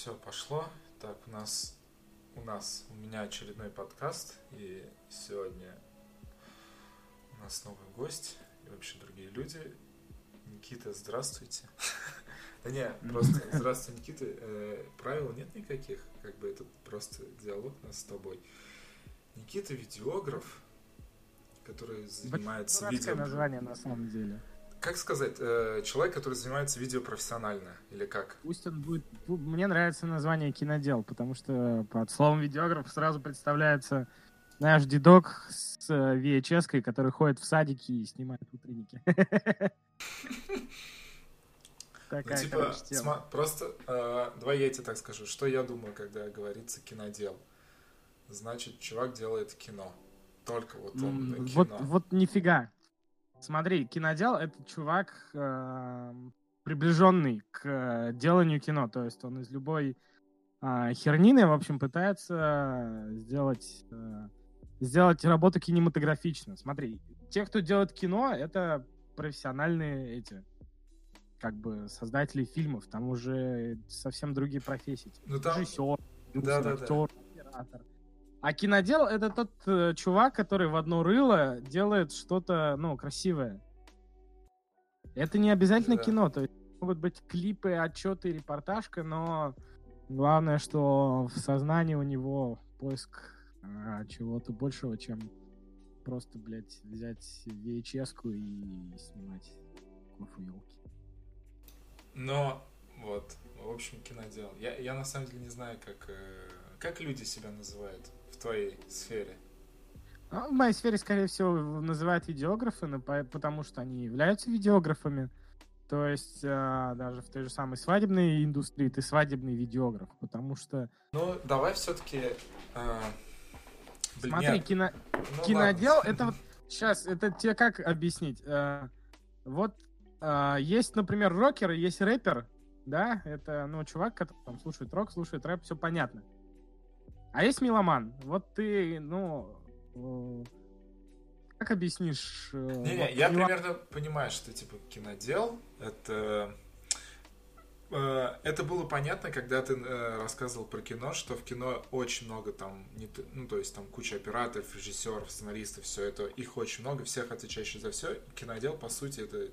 все пошло. Так, у нас, у нас, у меня очередной подкаст, и сегодня у нас новый гость и вообще другие люди. Никита, здравствуйте. Да не, просто здравствуй, Никита. Э, правил нет никаких, как бы это просто диалог нас с тобой. Никита видеограф, который занимается видео. название на самом деле как сказать, э, человек, который занимается видео профессионально, или как? Пусть он будет... Мне нравится название кинодел, потому что под словом видеограф сразу представляется наш дедок с э, VHS, который ходит в садике и снимает утренники. Такая, ну, типа, сма- просто э, давай я тебе так скажу, что я думаю, когда говорится кинодел. Значит, чувак делает кино. Только вот он mm, кино. Вот, вот нифига. Смотри, кинодел — это чувак, э, приближенный к деланию кино. То есть он из любой э, хернины, в общем, пытается сделать, э, сделать работу кинематографично. Смотри, те, кто делает кино, это профессиональные эти как бы создатели фильмов. Там уже совсем другие профессии. Ну, там... Режиссер, да, да, актер, да. оператор. А кинодел это тот э, чувак, который в одно рыло делает что-то, ну, красивое. Это не обязательно да. кино, то есть могут быть клипы, отчеты, репортажка, но главное, что в сознании у него поиск а, чего-то большего, чем просто, блядь, взять vhs и снимать кофу елки. Но вот, в общем, кинодел. Я, я на самом деле не знаю, как, э, как люди себя называют твоей сфере? А, в моей сфере, скорее всего, называют видеографы, но потому что они являются видеографами. То есть а, даже в той же самой свадебной индустрии ты свадебный видеограф, потому что... Ну, давай все-таки... А... Смотри, нет. кино... ну, кинодел, ладно. это вот... Сейчас, это тебе как объяснить? А, вот а, есть, например, рокер, есть рэпер, да, это, ну, чувак, который там слушает рок, слушает рэп, все понятно. А есть меломан. Вот ты, ну, э, как объяснишь? Э, Не-не, вот, я мелом... примерно понимаю, что типа кинодел это э, это было понятно, когда ты рассказывал про кино, что в кино очень много там, ну то есть там куча операторов, режиссеров, сценаристов, все это, их очень много, всех отвечающих за все. Кинодел, по сути, это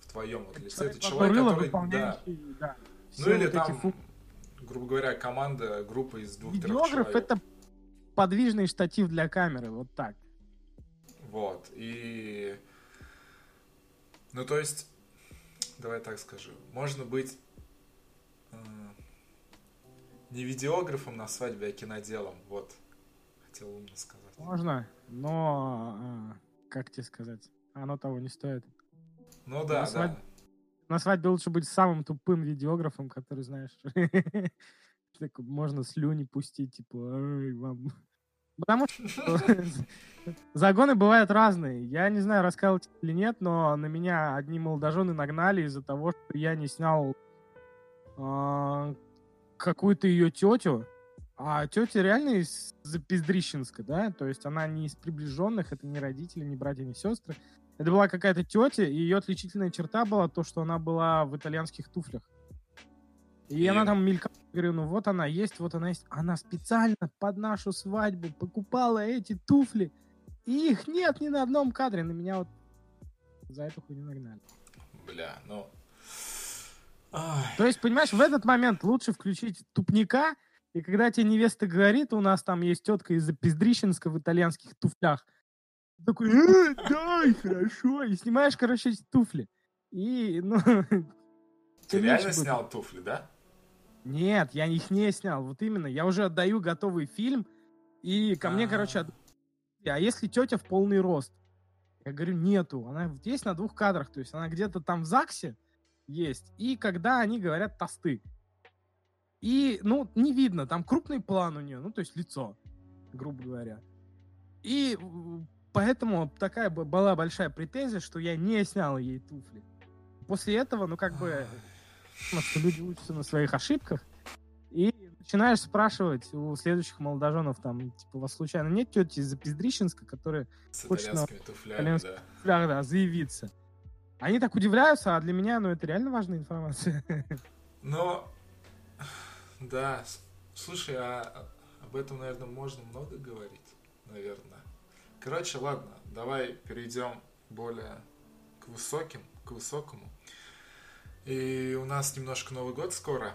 в твоем вот лице. Это человек, который... Да. да. Ну или там грубо говоря, команда, группа из двух Видеограф — это подвижный штатив для камеры, вот так. Вот, и... Ну, то есть, давай так скажу, можно быть э, не видеографом на свадьбе, а киноделом, вот, хотел умно сказать. Можно, но, э, как тебе сказать, оно того не стоит. Ну да, на да. На свадьбе лучше быть самым тупым видеографом, который, знаешь, можно слюни пустить, типа, вам... Потому что загоны бывают разные. Я не знаю, рассказывал или нет, но на меня одни молодожены нагнали из-за того, что я не снял э, какую-то ее тетю. А тетя реально из Запиздрищенска, да? То есть она не из приближенных, это не родители, не братья, не сестры. Это была какая-то тетя, и ее отличительная черта была то, что она была в итальянских туфлях. И, и она там мелькала, говорю, ну вот она есть, вот она есть. Она специально под нашу свадьбу покупала эти туфли, и их нет ни на одном кадре. На меня вот за эту хуйню нагнали. Бля, ну... Ой. То есть, понимаешь, в этот момент лучше включить тупника, и когда тебе невеста говорит, у нас там есть тетка из Пиздрищенска в итальянских туфлях, такой, э, дай, хорошо. И снимаешь, короче, эти туфли. И, ну... Ты реально снял туфли, да? Нет, я их не снял. Вот именно. Я уже отдаю готовый фильм, и ко мне, короче, а если тетя в полный рост? Я говорю, нету. Она есть на двух кадрах. То есть она где-то там в ЗАГСе есть. И когда они говорят тосты. И, ну, не видно. Там крупный план у нее. Ну, то есть лицо, грубо говоря. И Поэтому такая была большая претензия, что я не снял ей туфли. После этого, ну, как бы, что люди учатся на своих ошибках, и начинаешь спрашивать у следующих молодоженов, там, типа, у вас случайно нет тети из Пиздрищенска, которая С хочет на туфлями, да. туфлях, да, заявиться. Они так удивляются, а для меня, ну, это реально важная информация. Но, Да, слушай, а об этом, наверное, можно много говорить, наверное. Короче, ладно, давай перейдем более к высоким, к высокому. И у нас немножко Новый год скоро.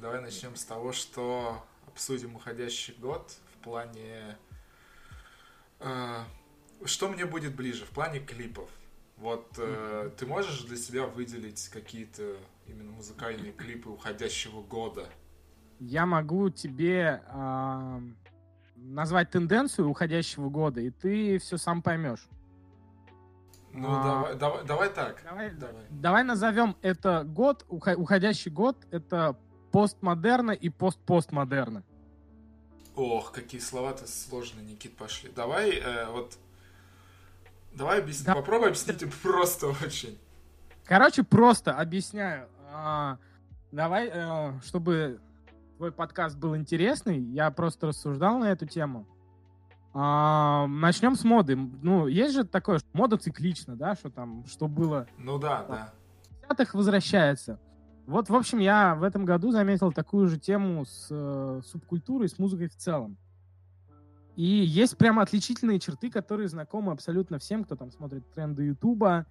Давай начнем с того, что обсудим уходящий год в плане... Э, что мне будет ближе в плане клипов? Вот э, ты можешь для себя выделить какие-то именно музыкальные клипы уходящего года? Я могу тебе э, назвать тенденцию уходящего года, и ты все сам поймешь. Ну, а, давай, давай, давай так. Давай, давай. давай назовем это год, уходящий год, это постмодерна и постпостмодерна. Ох, какие слова-то сложные, Никит, пошли. Давай, э, вот, давай объясни, да. попробуй объяснить просто очень. Короче, просто объясняю. А, давай, э, чтобы твой подкаст был интересный, я просто рассуждал на эту тему. А, начнем с моды. Ну, есть же такое, что мода циклична, да, что там, что было... Ну да, да. В 50 возвращается. Вот, в общем, я в этом году заметил такую же тему с э, субкультурой, с музыкой в целом. И есть прямо отличительные черты, которые знакомы абсолютно всем, кто там смотрит тренды Ютуба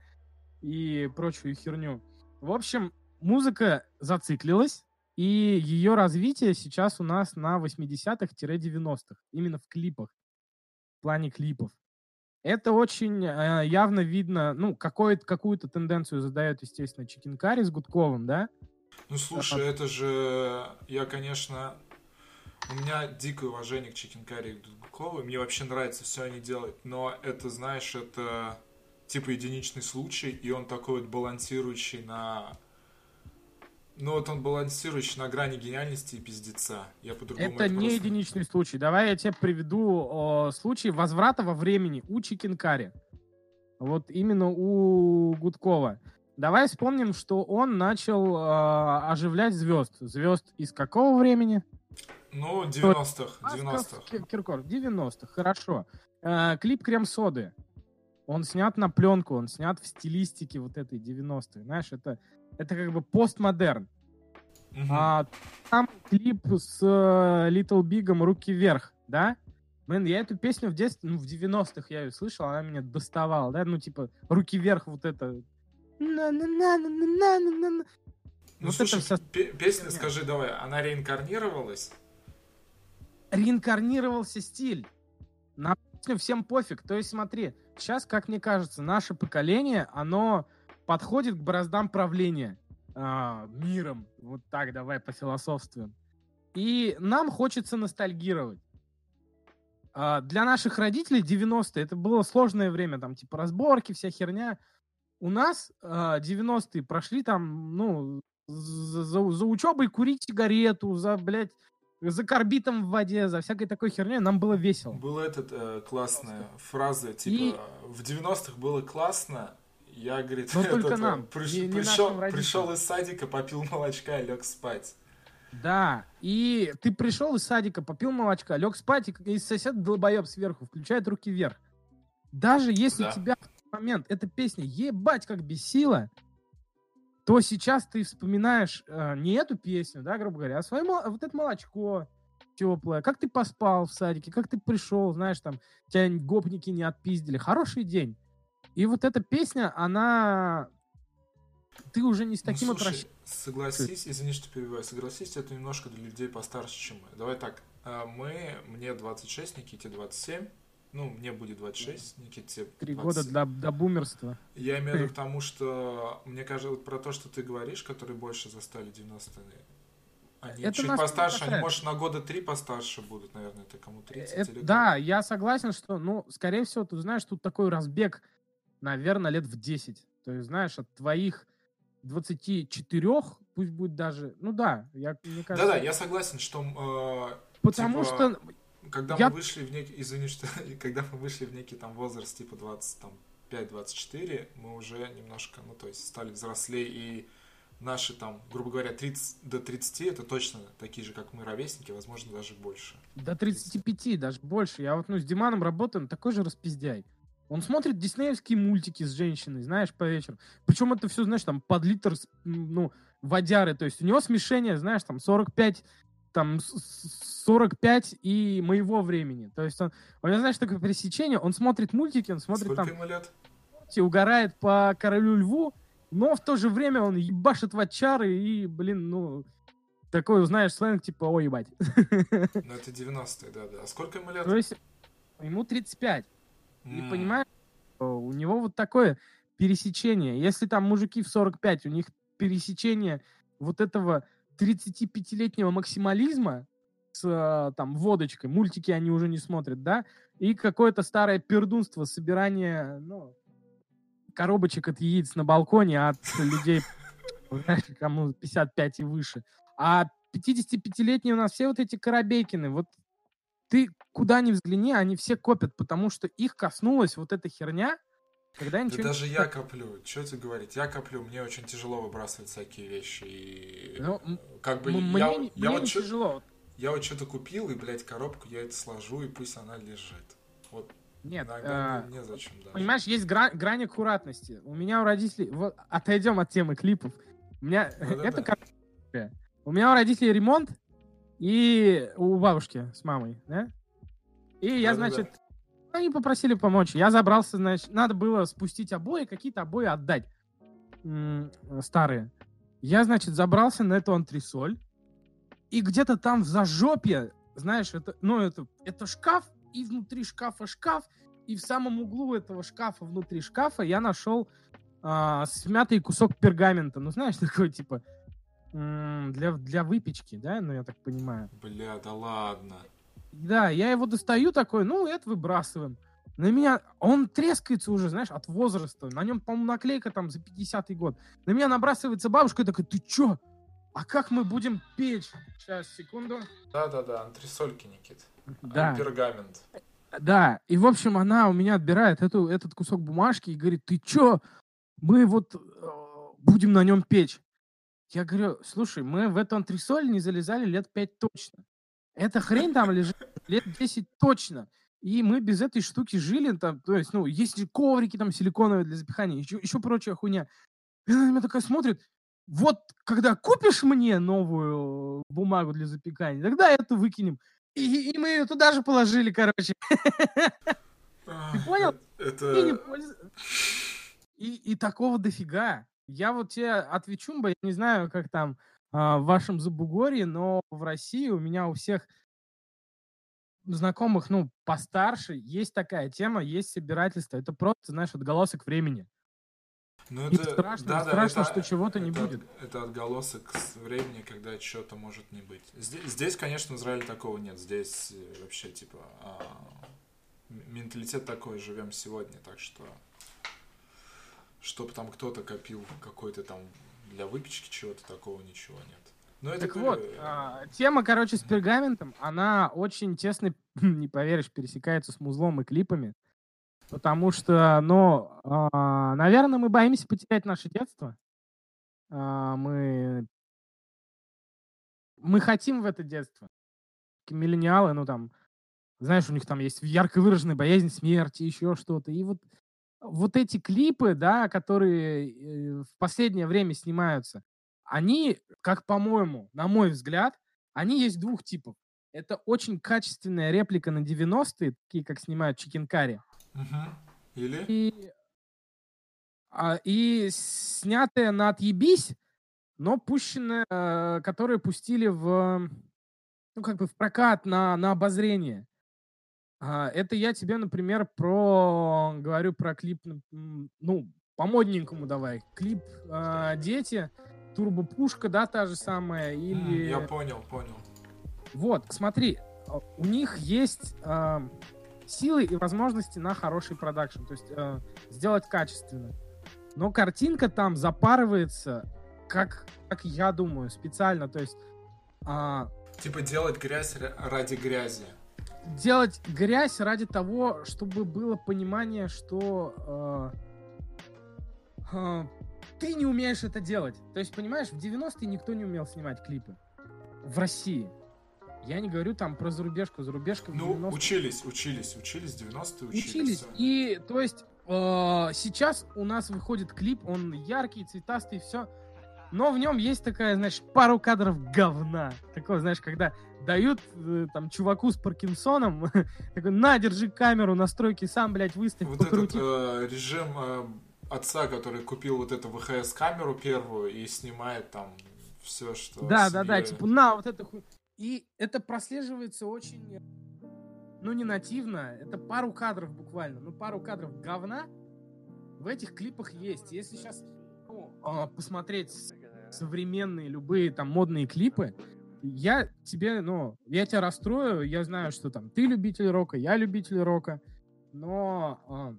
и прочую херню. В общем, музыка зациклилась, и ее развитие сейчас у нас на 80-х-90-х, именно в клипах плане клипов. Это очень э, явно видно, ну, какую-то тенденцию задает, естественно, Чикенкари с Гудковым, да? Ну, слушай, а, это же, я, конечно, у меня дикое уважение к Чикенкари и Гудкову, мне вообще нравится все они делают, но это, знаешь, это типа единичный случай, и он такой вот балансирующий на ну вот он балансирующий на грани гениальности и пиздеца. Я по-другому это, это не просто... единичный случай. Давай я тебе приведу о, случай возврата во времени у Чикенкари. Вот именно у Гудкова. Давай вспомним, что он начал э, оживлять звезд. Звезд из какого времени? Ну, 90-х. 90-х. Киркор, 90-х, хорошо. Э, клип «Крем-соды». Он снят на пленку, он снят в стилистике вот этой 90-х. Знаешь, это это как бы постмодерн. Uh-huh. А, там клип с uh, Little Big «Руки вверх», да? Блин, я эту песню в детстве, ну, в 90-х я ее слышал, она меня доставала, да? Ну, типа, «Руки вверх» вот это... Ну, вот слушай, это вся... песня, скажи, давай, она реинкарнировалась? Реинкарнировался стиль. На песню всем пофиг. То есть, смотри, сейчас, как мне кажется, наше поколение, оно подходит к бороздам правления а, миром. Вот так давай по философству. И нам хочется ностальгировать. А, для наших родителей 90-е это было сложное время, там типа разборки, вся херня. У нас а, 90-е прошли там, ну, за, за, за учебой курить сигарету, за, блядь, за карбитом в воде, за всякой такой херней нам было весело. Была эта э, классная фраза, типа, И... в 90-х было классно, я, говорит, Но только этот, нам, приш, не, не пришел, пришел из садика, попил молочка и лег спать. Да, и ты пришел из садика, попил молочка, лег спать, и сосед долбоеб сверху включает руки вверх. Даже если да. тебя в тот момент эта песня ебать как бесила, то сейчас ты вспоминаешь э, не эту песню, да, грубо говоря, а свое вот это молочко теплое, как ты поспал в садике, как ты пришел, знаешь, там, тебя гопники не отпиздили. Хороший день. И вот эта песня, она... Ты уже не с ну, таким ну, слушай, Согласись, извини, что перебиваю, согласись, это немножко для людей постарше, чем мы. Давай так, а, мы, мне 26, Никите 27, ну, мне будет 26, Никите Три года до, до бумерства. Я имею в виду к тому, что, мне кажется, вот про то, что ты говоришь, которые больше застали 90-е, они это чуть постарше, они, может, на года три постарше будут, наверное, это кому 30 это, или Да, я согласен, что, ну, скорее всего, ты знаешь, тут такой разбег наверное, лет в 10. То есть, знаешь, от твоих 24, пусть будет даже... Ну да, я, мне кажется... Да-да, я согласен, что... Э, Потому типа, что... Когда я... мы вышли в некий... Извини, что... когда мы вышли в некий там возраст, типа 20, там, 5-24, мы уже немножко, ну, то есть стали взрослее, и наши там, грубо говоря, 30 до 30 это точно такие же, как мы, ровесники, возможно, даже больше. До 35, даже больше. Я вот, ну, с Диманом работаем, такой же распиздяй. Он смотрит диснеевские мультики с женщиной, знаешь, по вечеру. Причем это все, знаешь, там под литр, ну, водяры, то есть у него смешение, знаешь, там 45 там 45 и моего времени. То есть он, у него, знаешь, такое пересечение, он смотрит мультики, он смотрит Сколько там... ему лет? Угорает по Королю Льву, но в то же время он ебашит в отчары и, блин, ну, такой, знаешь, сленг, типа, ой, ебать. Ну, это 90-е, да, да. А сколько ему лет? То есть ему 35. И понимаешь, у него вот такое пересечение. Если там мужики в 45, у них пересечение вот этого 35-летнего максимализма с э, там водочкой, мультики они уже не смотрят, да, и какое-то старое пердунство, собирание, ну, коробочек от яиц на балконе от людей, кому 55 и выше. А 55-летние у нас все вот эти Коробейкины, вот ты куда ни взгляни, они все копят, потому что их коснулась вот эта херня, когда ничего да даже я коплю. Что тебе говорить? Я коплю. Мне очень тяжело выбрасывать всякие вещи. И ну, как бы мне, я, мне я вот не тяжело. Я вот что-то купил, и, блядь, коробку я это сложу, и пусть она лежит. Вот нет, Иногда а, незачем даже. Понимаешь, есть гра- грань аккуратности. У меня у родителей... Вот, отойдем от темы клипов. У меня... Ну, это как... У меня у родителей ремонт, и у бабушки с мамой, да? И я, значит, они попросили помочь. Я забрался, значит, надо было спустить обои, какие-то обои отдать. М -м, старые. Я, значит, забрался на эту антресоль. И где-то там в зажопье, знаешь, это, ну, это, это шкаф, и внутри шкафа шкаф, и в самом углу этого шкафа, внутри шкафа, я нашел а, смятый кусок пергамента. Ну, знаешь, такой, типа, для, для выпечки, да, ну, я так понимаю. Бля, да ладно. Да, я его достаю такой, ну, это выбрасываем. На меня, он трескается уже, знаешь, от возраста. На нем, по-моему, наклейка там за 50-й год. На меня набрасывается бабушка и такая, ты чё? А как мы будем печь? Сейчас, секунду. Да-да-да, антресольки, Никит. Да. А пергамент. Да, и, в общем, она у меня отбирает эту, этот кусок бумажки и говорит, ты чё? Мы вот э, будем на нем печь. Я говорю, слушай, мы в эту антресоль не залезали лет пять точно. Эта хрень там лежит лет 10 точно. И мы без этой штуки жили, там, то есть, ну, есть коврики там силиконовые для запихания, еще, еще прочая хуйня. И она на меня такая смотрит, вот когда купишь мне новую бумагу для запекания, тогда эту выкинем. И, и мы ее туда же положили, короче. Ты понял? Это... И, и такого дофига. Я вот тебе отвечу, я не знаю, как там а, в вашем Забугорье, но в России у меня у всех знакомых, ну, постарше, есть такая тема, есть собирательство. Это просто, знаешь, отголосок времени. Ну, это, страшно, да, страшно, это, что чего-то не будет. Это отголосок времени, когда чего-то может не быть. Здесь, здесь, конечно, в Израиле такого нет. Здесь э, вообще, типа, а, менталитет такой, живем сегодня, так что чтобы там кто-то копил какой-то там для выпечки чего-то такого ничего нет. Но это так вот, а, тема, короче, с пергаментом, она очень тесно, не поверишь, пересекается с музлом и клипами. Потому что, ну, а, наверное, мы боимся потерять наше детство. А, мы, мы хотим в это детство. Миллениалы, ну там, знаешь, у них там есть ярко выраженная боязнь смерти, еще что-то. И вот вот эти клипы, да, которые э, в последнее время снимаются, они, как по-моему, на мой взгляд, они есть двух типов. Это очень качественная реплика на 90-е, такие, как снимают Чикенкари. Угу. Или? И, а, и снятая на «Отъебись», но пущенная, э, которые пустили в, ну, как бы в прокат на, на обозрение. А, это я тебе, например, про говорю про клип, ну, по модненькому давай. Клип э, «Дети», «Турбопушка», да, та же самая, или... Я понял, понял. Вот, смотри, а, у них есть э, силы и возможности на хороший продакшн, то есть э, сделать качественно. Но картинка там запарывается, как, как я думаю, специально, то есть... Э, типа делать грязь ради грязи делать грязь ради того, чтобы было понимание, что э, э, ты не умеешь это делать. То есть, понимаешь, в 90-е никто не умел снимать клипы. В России. Я не говорю там про зарубежку. Зарубежка в Ну, учились, учились, учились, 90-е учились. Учились. И, то есть, э, сейчас у нас выходит клип, он яркий, цветастый, все. Но в нем есть такая, знаешь, пару кадров говна. Такого, знаешь, когда дают э, там чуваку с Паркинсоном, такой, на, держи камеру, настройки сам, блядь, выставь, Вот покрути. этот э, режим э, отца, который купил вот эту ВХС-камеру первую и снимает там все, что... Да, да, да, типа, на, вот это хуй. И это прослеживается очень, ну, не нативно, это пару кадров буквально, ну, пару кадров говна в этих клипах есть. Если сейчас посмотреть с- современные, любые там модные клипы, я тебе, ну, я тебя расстрою, я знаю, что там ты любитель рока, я любитель рока, но а,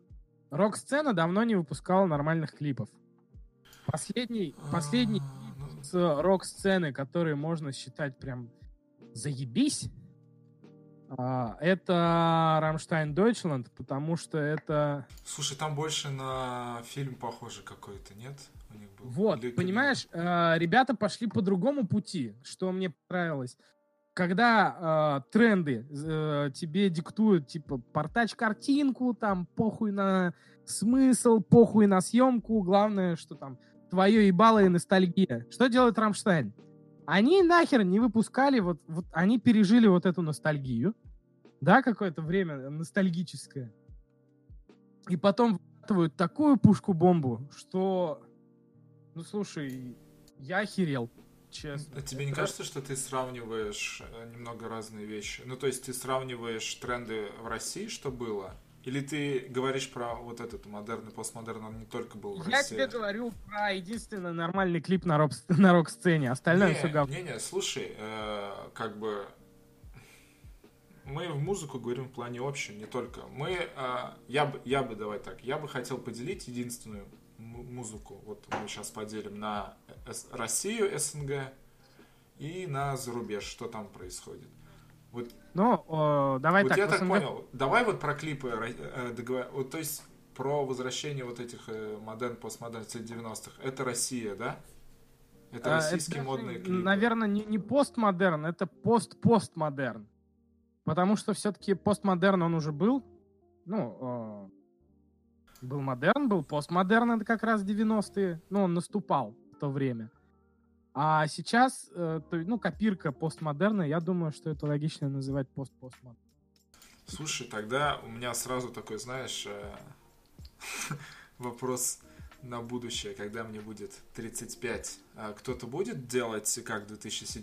рок-сцена давно не выпускала нормальных клипов. Последний, последний А, ну, с рок-сцены, которые можно считать прям заебись, а, это Рамштайн Deutschland, потому что это... Слушай, там больше на фильм похоже какой-то, нет? У них был? Вот, Или- понимаешь, а, ребята пошли по другому пути, что мне понравилось. Когда а, тренды э, тебе диктуют, типа, портач картинку, там, похуй на смысл, похуй на съемку, главное, что там твое ебало и ностальгия. Что делает Рамштайн? Они нахер не выпускали, вот, вот они пережили вот эту ностальгию, да, какое-то время ностальгическое. И потом выкатывают такую пушку-бомбу, что, ну слушай, я охерел, честно. А Тебе не Это- кажется, что ты сравниваешь э, немного разные вещи? Ну, то есть ты сравниваешь тренды в России, что было? Или ты говоришь про вот этот модерн и постмодерн, он не только был в Я России? тебе говорю про единственный нормальный клип на, рок, на рок-сцене, остальное не, все говно. Не, не, слушай, э, как бы мы в музыку говорим в плане общем, не только. Мы, э, я бы, я бы, давай так, я бы хотел поделить единственную музыку, вот мы сейчас поделим на Россию, СНГ и на зарубеж, что там происходит. Вот Ну, о, давай вот так, я так СНГ понял. Давай вот про клипы э, договор- Вот, то есть про возвращение вот этих э, модерн, постмодерн 90-х. Это Россия, да? Это А, российские даже, модные клипы. Наверное, не, не постмодерн, это пост-постмодерн. Потому что все-таки постмодерн он уже был. Ну, э, был модерн, был постмодерн, это как раз 90-е. Ну, он наступал в то время. А сейчас, э, ну, копирка постмодерна, я думаю, что это логично называть пост-постмодерн. Слушай, тогда у меня сразу такой, знаешь, э, вопрос на будущее, когда мне будет 35. А Кто-то будет делать как в 2007?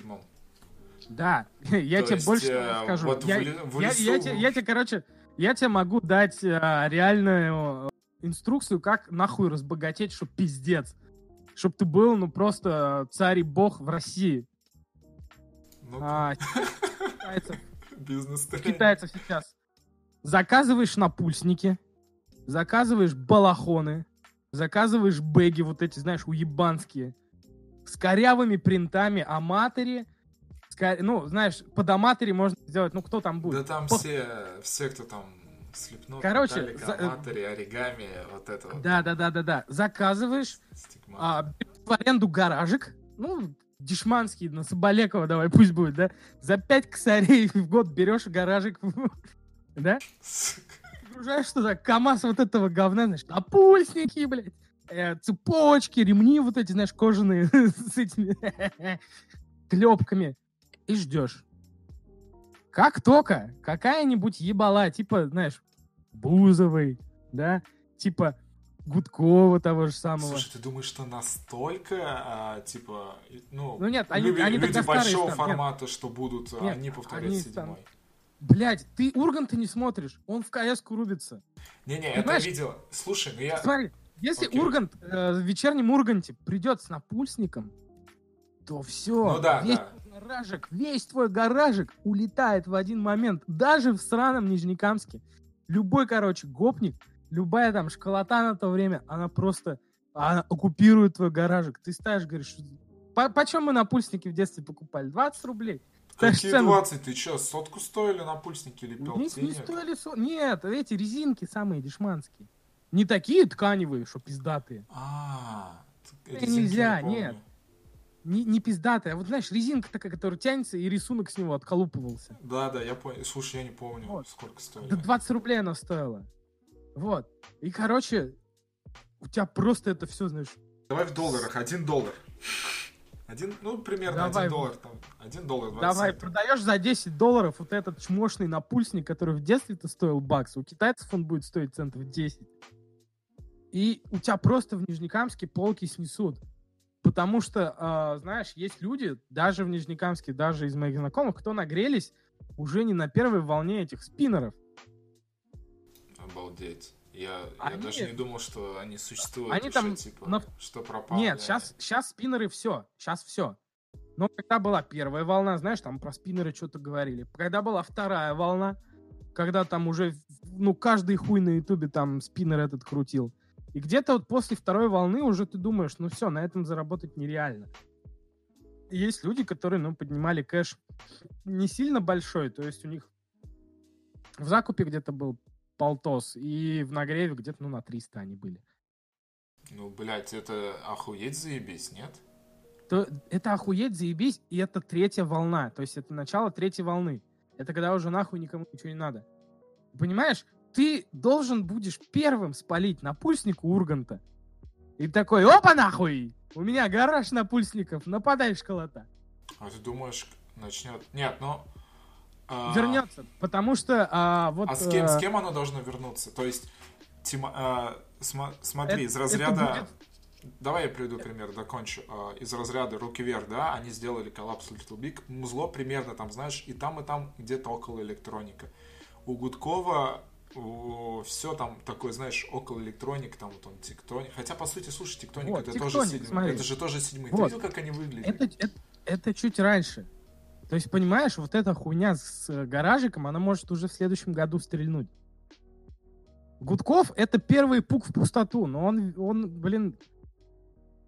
Да, я То тебе есть, больше э, скажу. вот я, в я- лесу- я тебе, я тебе, короче, я тебе могу дать э, реальную инструкцию, как нахуй разбогатеть, чтоб пиздец. Чтоб ты был, ну, просто царь и бог в России. Ну, А, китайцев, бизнес китайцев сейчас. Заказываешь напульсники, заказываешь балахоны, заказываешь бэги вот эти, знаешь, уебанские, с корявыми принтами аматори. Ну, знаешь, под аматори можно сделать, ну, кто там будет? Да там По- все, все, кто там слепнут, Короче, Металлика, за- э, Аматори, оригами, вот это вот. Да, да, да, да, да. Заказываешь, а, в аренду гаражик, ну, дешманский, на Соболекова давай, пусть будет, да? За 5 косарей в год берешь гаражик, да? Загружаешь туда КамАЗ вот этого говна, знаешь, напульсники, блядь, э, цепочки, ремни вот эти, знаешь, кожаные с этими клепками. И ждешь. Как только какая-нибудь ебала, типа, знаешь, Бузовой, да, типа Гудкова того же самого. Слушай, ты думаешь, что настолько, а, типа, ну, Ну нет, они- люди, они люди тогда старые большого станут. Нет. формата, что будут, а, Нет, они повторять они седьмой. станут. Блять, ты Урганта не смотришь, он в КС-ку рубится. Не-не, это видел. Слушай, ну я... Смотри, если Окей. Ургант э, в вечернем Урганте придет с напульсником, то все. Ну да, весь да. Гаражик, весь твой гаражик улетает в один момент. Даже в сраном Нижнекамске. Любой, короче, гопник, любая там школота на то время, она просто она оккупирует твой гаражик. Ты ставишь, говоришь, по, почем мы напульсники в детстве покупали? 20 рублей. Какие цену. 20? Ты чё, сотку стоили напульсники или Не, полтинник? не стоили со- Нет, эти резинки самые дешманские. Не такие тканевые, что пиздатые. А, резинки нельзя, не помню. нет. Не, не пиздатая, а вот знаешь, резинка такая, которая тянется, и рисунок с него отколупывался. Да, да, я понял. Слушай, я не помню, Вот. сколько стоили. Да 20 рублей она стоила. Вот. И, короче, у тебя просто это все, знаешь, Давай в долларах, один доллар. Один, ну, примерно Давай. 1 доллар. Там, 1 доллар 20 Давай, центов. продаешь за 10 долларов вот этот чмошный напульсник, который в детстве-то стоил бакс. У китайцев он будет стоить центов 10. И у тебя просто в Нижнекамске полки снесут. Потому что, а, знаешь, есть люди, даже в Нижнекамске, даже из моих знакомых, кто нагрелись уже не на первой волне этих спиннеров. Обалдеть. Я, я Они- даже не думал, что они существуют Они уже, там типа, на- что пропало. Нет, сейчас, сейчас спиннеры все. Сейчас все. Но когда была первая волна, знаешь, там про спиннеры что-то говорили. Когда была вторая волна, когда там уже, ну, каждый хуй на ютубе там спиннер этот крутил. И где-то вот после второй волны уже ты думаешь, ну все, на этом заработать нереально. И есть люди, которые, ну, поднимали кэш не сильно большой, то есть у них в закупе где-то был полтос, и в нагреве где-то, ну, на 300 они были. Ну, блядь, это охуеть заебись, нет? то это охуеть, заебись, и это третья волна. То есть это начало третьей волны. Это когда уже нахуй никому ничего не надо. Понимаешь? Ты должен будешь первым спалить напульсник у Урганта. И такой, опа нахуй! У меня гараж напульсников, нападай, школота. А ты думаешь, начнет... Нет, ну... а, Вернется. Потому что а, вот... А с кем, с э, кем оно должно вернуться? То есть, Тима- а, сма- смотри, Это- из это разряда... Давай я приведу пример, закончу. А, Из разряда руки вверх, да, они сделали коллапс Little Big. Музло примерно там, знаешь, и там, и там где-то около электроника. У Гудкова все там такое, знаешь, около электроник, там вот он тектоник. Хотя, по сути, слушай, тектоник Вот, это тектоник, тоже седьмой. смотри. Это же тоже седьмой. Вот. Ты видел, как они выглядят? Это, это, это чуть раньше. То есть, понимаешь, вот эта хуйня с э, гаражиком, она может уже в следующем году стрельнуть. Гудков — это первый пук в пустоту, но он, он блин,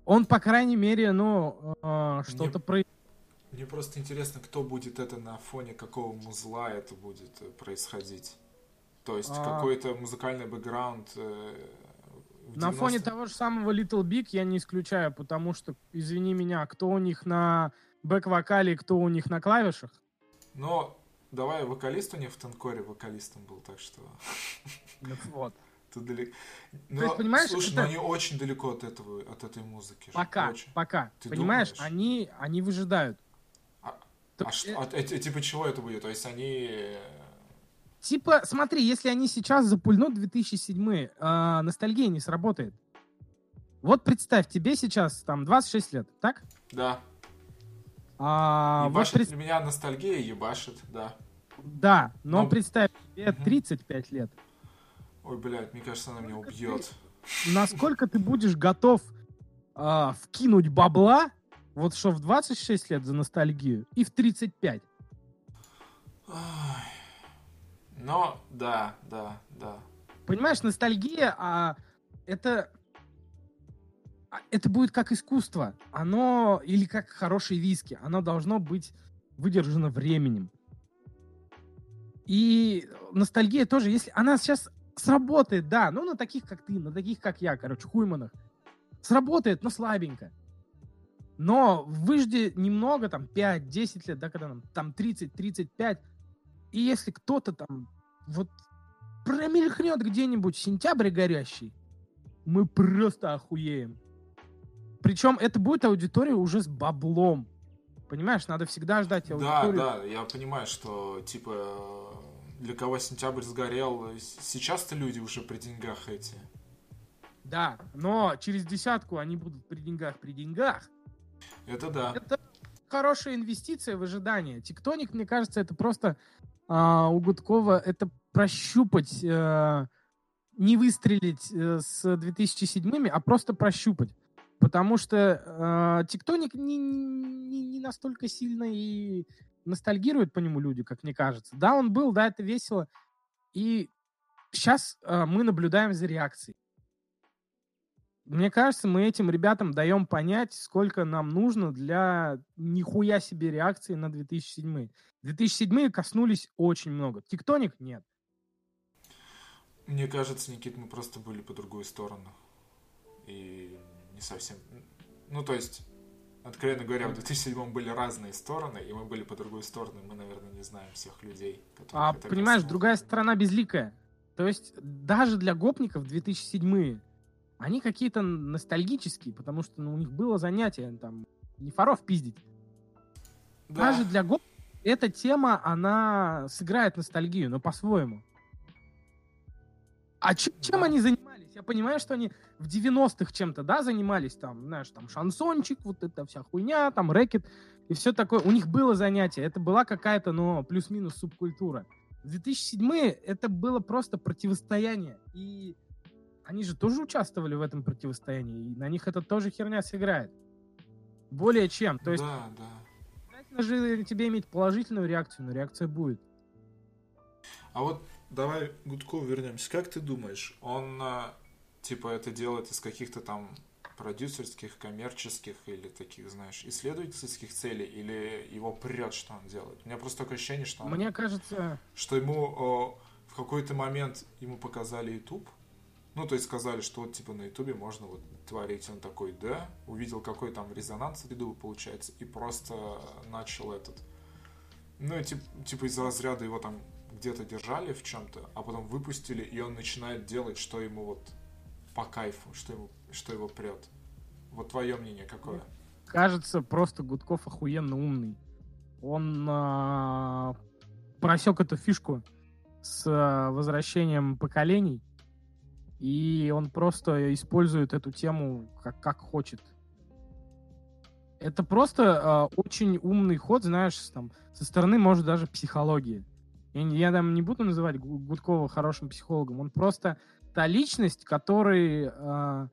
он, по крайней мере, ну, э, что-то про... Мне просто интересно, кто будет это на фоне какого музла это будет э, происходить. То есть А. какой-то музыкальный бэкграунд. э, На фоне 90 того же самого Little Big я не исключаю, потому что, извини меня, кто у них на бэк-вокале, кто у них на клавишах, Но давай вокалист у них в Танкоре вокалистом был, так что вот. тут далеко. Но, есть, понимаешь, слушай, это- но они очень далеко от этого, от этой музыки. Пока, очень. пока. Ты Понимаешь, думаешь? они, они выжидают. А- То А что, э, а эти- типа чего это будет? То есть они... э, Типа, смотри, если они сейчас запульнут 2007 а, ностальгия не сработает. Вот представь, тебе сейчас там 26 лет, так? Да, А, вот ебашит, пред- для меня ностальгия ебашит, да. Да, но Ну, представь, тебе мгм. 35 лет. Ой, блядь, мне кажется, она меня убьет. Насколько ты будешь готов а, вкинуть бабла, вот что в 26 лет за ностальгию, и в 35? Ай. Но, да, да, да. Понимаешь, ностальгия, а, это... а, Это будет как искусство. Оно, или как хорошие виски, оно должно быть выдержано временем. И ностальгия тоже, если она сейчас сработает, да, ну на таких, как ты, на таких, как я, короче, хуйманах, сработает, но слабенько. Но выжди немного, там, 5-10 лет, да, когда нам, там, 30-35, и если кто-то там вот промелькнет где-нибудь сентябрь горящий, мы просто охуеем. Причем это будет аудитория уже с баблом. Понимаешь, надо всегда ждать Да, аудиторию. да, я понимаю, что, типа, для кого сентябрь сгорел, сейчас-то люди уже при деньгах эти. Да, но через десятку они будут при деньгах, при деньгах. Это да. Это хорошая инвестиция в ожидание. Тектоник, мне кажется, это просто а, у Гудкова это прощупать, э, не выстрелить э, с 2007-ми, а просто прощупать. Потому что э, Тектоник не, не, не настолько сильно и ностальгируют по нему люди, как мне кажется. Да, он был, да, это весело. И сейчас мы наблюдаем за реакцией. Мне кажется, мы этим ребятам даем понять, сколько нам нужно для нихуя себе реакции на 2007. 2007 коснулись очень много. Тектоник нет. Мне кажется, Никит, мы просто были по другую сторону. И не совсем... Ну, то есть, откровенно говоря, в 2007 были разные стороны, и мы были по другую сторону. и Мы, наверное, не знаем всех людей, которых А понимаешь, коснулось. другая сторона безликая. То есть даже для гопников 2007 они какие-то ностальгические, потому что ну, у них было занятие там Нифаров пиздить. Да. Даже для го эта тема, она сыграет ностальгию, но по-своему. А ч- чем Да. они занимались? Я понимаю, что они в 90-х чем-то, да, занимались, там, знаешь, там, шансончик, вот эта вся хуйня, там, рэкет и все такое. У них было занятие, это была какая-то, ну, плюс-минус субкультура. В 2007 это было просто противостояние, и они же тоже участвовали в этом противостоянии, и на них это тоже херня сыграет. Более чем. То есть Да, да. Обязательно же тебе иметь положительную реакцию, но реакция будет. А вот давай к Гудкову вернемся. Как ты думаешь, он а, типа это делает из каких-то там продюсерских, коммерческих или таких, знаешь, исследовательских целей, или его прет, что он делает? У меня просто такое ощущение, что, он- Мне кажется, что ему о, в какой-то момент ему показали YouTube, ну, то есть сказали, что вот типа на Ютубе можно вот творить. Он такой, да, увидел, какой там резонанс в ряду получается, и просто начал этот. Ну, и тип- типа из разряда его там где-то держали в чем-то, а потом выпустили, и он начинает делать, что ему вот по кайфу, что, ему, что его прет. Вот твое мнение какое? кажется, просто Гудков охуенно умный. Он а, просек эту фишку с а, возвращением поколений, и он просто использует эту тему как, как хочет. Это просто а, очень умный ход, знаешь, там, со стороны, может, даже психологии. Я, я там не буду называть Гу- Гудкова хорошим психологом. Он просто та личность, который а,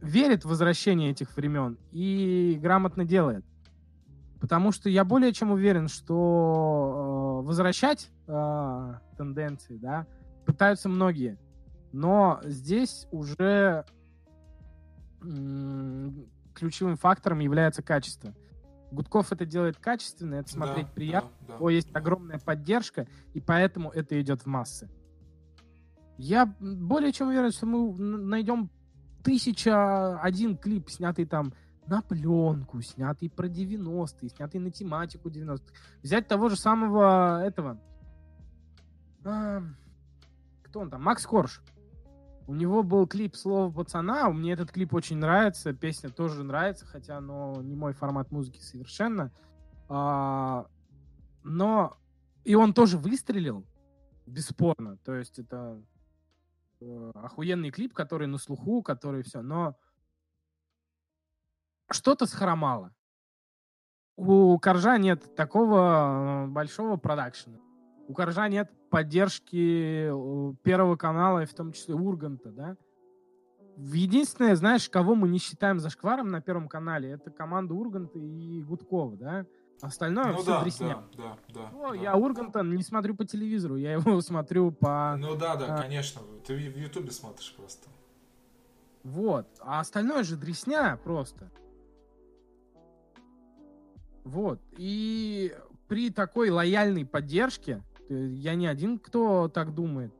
верит в возвращение этих времен и грамотно делает. Потому что я более чем уверен, что э, возвращать э, тенденции, да, пытаются многие. Но здесь уже ключевым фактором является качество. Гудков это делает качественно, это смотреть Да, приятно. да, да. У него есть огромная поддержка, и поэтому это идет в массы. Я более чем уверен, что мы найдем тысяча один клип, снятый там на пленку, снятый про 90-е, снятый на тематику 90-х. Взять того же самого этого... а, кто он там? Макс Корж. У него был клип «Слово пацана». Мне этот клип очень нравится. Песня тоже нравится, хотя, но не мой формат музыки совершенно. А, но и он тоже выстрелил, бесспорно. То есть это э, охуенный клип, который на слуху, который все. Но что-то схромало. У Коржа нет такого э, большого продакшена. У Коржа нет поддержки э, Первого канала, и в том числе Урганта, да? Единственное, знаешь, кого мы не считаем зашкваром на Первом канале, это команда Урганта и Гудкова, да? Остальное Ну все да, дресня. да, да, да, Ну, да. Я Урганта не смотрю по телевизору, я его смотрю по... Ну да, да, А. конечно. Ты в Ютубе смотришь просто. Вот. А остальное же дресня просто. Вот. И при такой лояльной поддержке, я не один, кто так думает.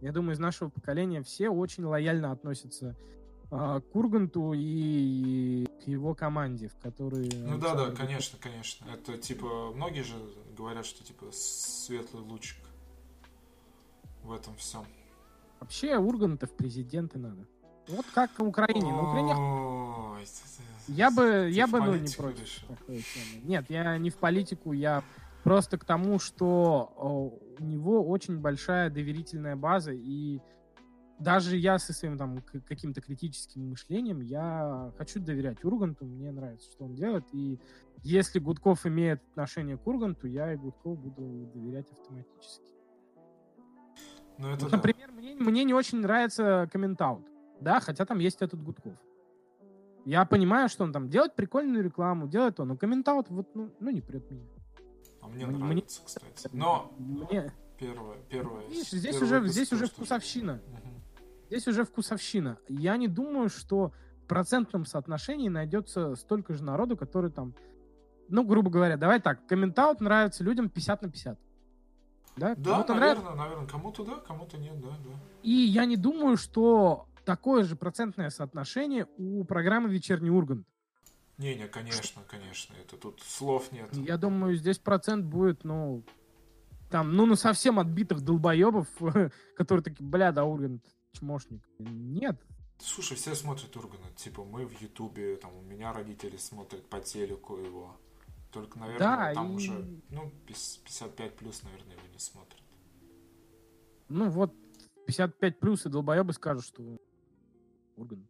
Я думаю, из нашего поколения все очень лояльно относятся а, к Урганту и к его команде, в которой... Ну да, да, конечно, конечно. Это типа, многие же говорят, что типа светлый лучик в этом всем. Вообще Урганта в президенты надо. Вот как в Украине. На Украине Я бы, я бы, ну, не против решил. такой темы. Нет, я не в политику, я просто к тому, что о, у него очень большая доверительная база, и даже я со своим там каким-то критическим мышлением, я хочу доверять Урганту, мне нравится, что он делает, и если Гудков имеет отношение к Урганту, я и Гудков буду доверять автоматически. Ну это Вот, да. например, мне, мне не очень нравится комментаут, да, хотя там есть этот Гудков. Я понимаю, что он там делает прикольную рекламу, делает он, но комментаут вот, ну, ну не прет меня. А мне Мне- нравится, кстати. Но Мне, первое, первое. видишь, здесь первый уже, здесь уже вкусовщина. Мгм. Здесь уже вкусовщина. Я не думаю, что в процентном соотношении найдется столько же народу, который там, ну, грубо говоря, давай так, комментаут нравится людям 50 на 50. Да, Да, Кому-то нравится, наверное, наверное, кому-то да, кому-то нет, да, да. И я не думаю, что такое же процентное соотношение у программы «Вечерний Ургант». Не-не, конечно, конечно, это тут слов нет. Я думаю, здесь процент будет, ну, там, ну, ну, совсем отбитых долбоебов, которые такие, бля, да, Ургант, чмошник. Нет. Слушай, все смотрят Урганта. Типа, мы в Ютубе, там, у меня родители смотрят по телеку его. Только, наверное, Да, там и- уже, ну, пис- 55 плюс, наверное, его не смотрят. Ну вот 55 плюс и долбоебы скажут, что Ургант.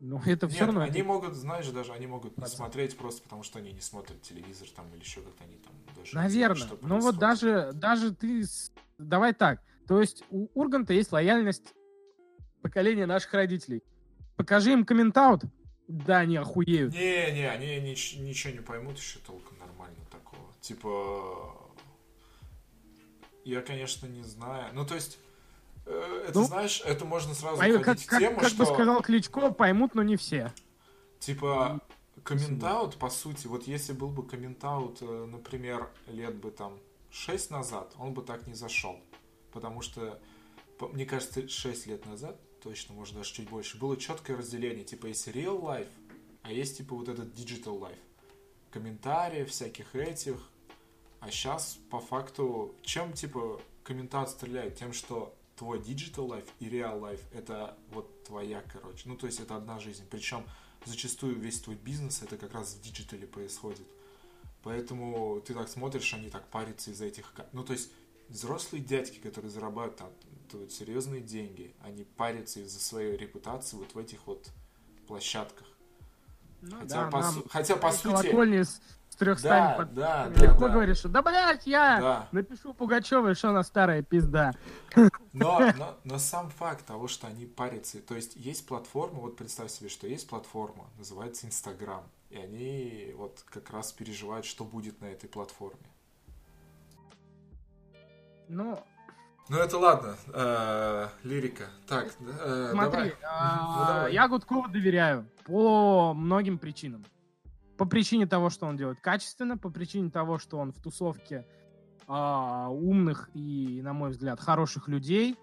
Ну, это все Нет, равно... они могут, знаешь, даже они могут не смотреть просто потому, что они не смотрят телевизор там или еще как-то они там даже знают, Наверное. Но вот даже, даже ты... Давай так. То есть у Урганта есть лояльность поколения наших родителей. Покажи им комментаут, да, они охуеют. Не, не, они нич- ничего не поймут еще толком нормально такого. Типа, я, конечно, не знаю. Ну, то есть, это, Ну, знаешь, это можно сразу Пой- как, в как- тему, как что, бы сказал Кличко, поймут, но не все. типа, комментаут, по сути, вот если был бы комментаут, э, например, лет бы там 6 назад, он бы так не зашел. Потому что, мне кажется, 6 лет назад, точно, может, даже чуть больше, было четкое разделение. Типа, есть real life, а есть, типа, вот этот digital life. Комментарии всяких этих. А сейчас, по факту, чем, типа, комментат стреляет? Тем, что твой digital life и real life это вот твоя, короче. Ну, то есть, это одна жизнь. Причем, зачастую весь твой бизнес это как раз в диджитале происходит. Поэтому ты так смотришь, они так парятся из-за этих... Ну, то есть, взрослые дядьки, которые зарабатывают там, тут серьезные деньги, они парятся из-за своей репутации вот в этих вот площадках. Ну, Хотя, да, по, нам хотя, по сути... колокольни с, с трехстами Да, под- да, легко да. говоришь, что да, блядь, я Да. напишу Пугачевой, что она старая пизда. Но, но, но сам факт того, что они парятся, то есть есть платформа, вот представь себе, что есть платформа, называется Инстаграм, и они вот как раз переживают, что будет на этой платформе. Ну, Ну это ладно, э, лирика. Так, э, смотри, давай. а, Ну, давай. я Гудкову доверяю по многим причинам. По причине того, что он делает качественно, по причине того, что он в тусовке а, умных и, на мой взгляд, хороших людей,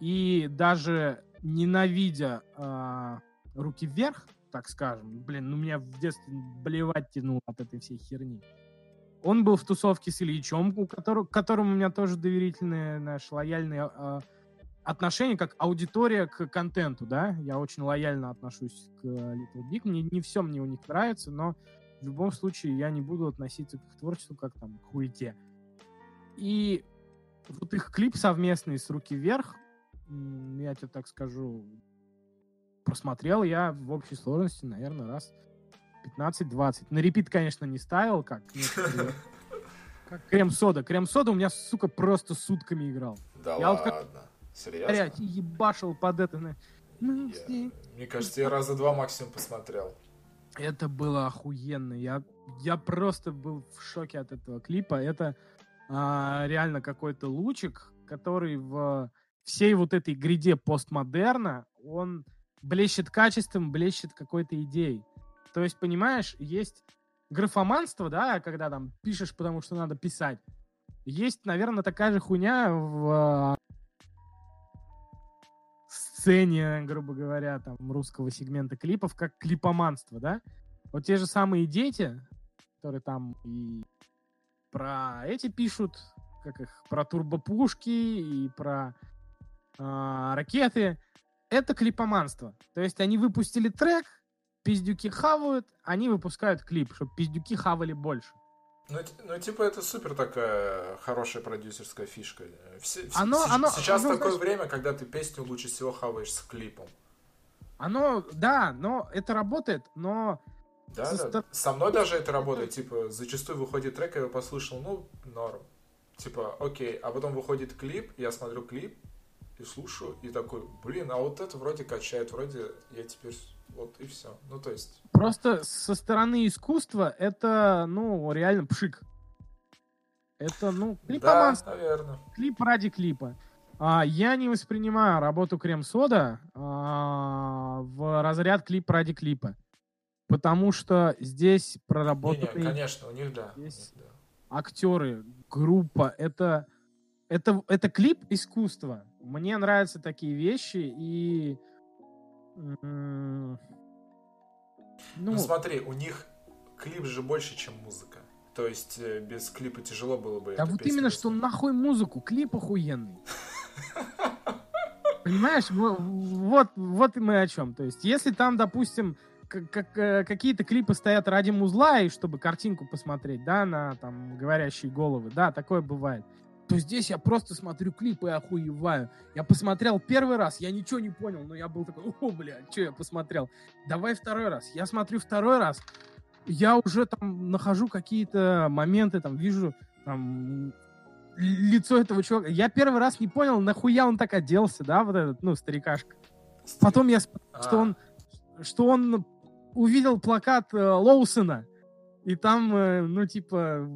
и даже ненавидя а, руки вверх, так скажем, блин, ну меня в детстве блевать тянуло от этой всей херни. Он был в тусовке с Ильичом, у которого, к которому у меня тоже доверительные, наши лояльные а, отношение как аудитория к контенту, да, я очень лояльно отношусь к Little Big, мне не все мне у них нравится, но в любом случае я не буду относиться к их творчеству как там к хуете. И вот их клип совместный с «Руки вверх», я тебе так скажу, просмотрел я в общей сложности, наверное, раз 15-20. На репит, конечно, не ставил, как некоторые- как крем-сода. Крем-сода у меня, сука, просто сутками играл. Да Я вот как- ладно. Серьезно? Блять, ебашил под это. Мы Я- все- Мне кажется, я раза два максимум посмотрел. Это было охуенно. Я, я просто был в шоке от этого клипа. Это а, реально какой-то лучик, который в всей вот этой гряде постмодерна, он блещет качеством, блещет какой-то идеей. То есть, понимаешь, есть графоманство, да, когда там пишешь, потому что надо писать. Есть, наверное, такая же хуйня в а, сцене, грубо говоря, там, русского сегмента клипов, как клипоманство, да? Вот те же самые дети, которые там и про эти пишут, как их, про турбопушки и про а, ракеты, это клипоманство. То есть они выпустили трек, пиздюки хавают, они выпускают клип, чтобы пиздюки хавали больше. Ну, ну, типа, это супер такая хорошая продюсерская фишка. Все- вс- Оно- с- оно- сейчас оно, такое знаешь- время, когда ты песню лучше всего хаваешь с клипом. Оно, да, но это работает, но Да, Со да. Со мной даже это работает. Типа, зачастую выходит трек, я его послушал, ну, норм. Типа, окей. А потом выходит клип, я смотрю клип и слушаю, и такой, блин, а вот это вроде качает, вроде я теперь вот и все. Ну, то есть, Просто со стороны искусства это, ну, реально пшик. Это, ну, да, клипоманство, наверное. клип ради клипа. А, я не воспринимаю работу Крем-Сода а, в разряд клип ради клипа. Потому что здесь Не, не, проработаны конечно, у них да. у Есть- них да. актеры, группа. Это, это, это клип искусства. Мне нравятся такие вещи, и... Ну, Ну, смотри, у них клип же больше, чем музыка. То есть э, без клипа тяжело было бы. Да вот именно что нахуй музыку, клип охуенный. Понимаешь, вот, вот мы о чем. То есть, если там, допустим, как, э, какие-то клипы стоят ради музла, и чтобы картинку посмотреть, да, на там говорящие головы, да, такое бывает. То здесь я просто смотрю клипы и охуеваю. Я посмотрел первый раз, я ничего не понял, но я был такой, о, бля, что я посмотрел? Давай второй раз. Я смотрю второй раз, я уже там нахожу какие-то моменты, там вижу там лицо этого чувака. Я первый раз не понял, нахуя он так оделся, да, вот этот, ну, старикашка. Потом я, а. что он, что он увидел плакат э, Лоусона, и там, э, ну, типа,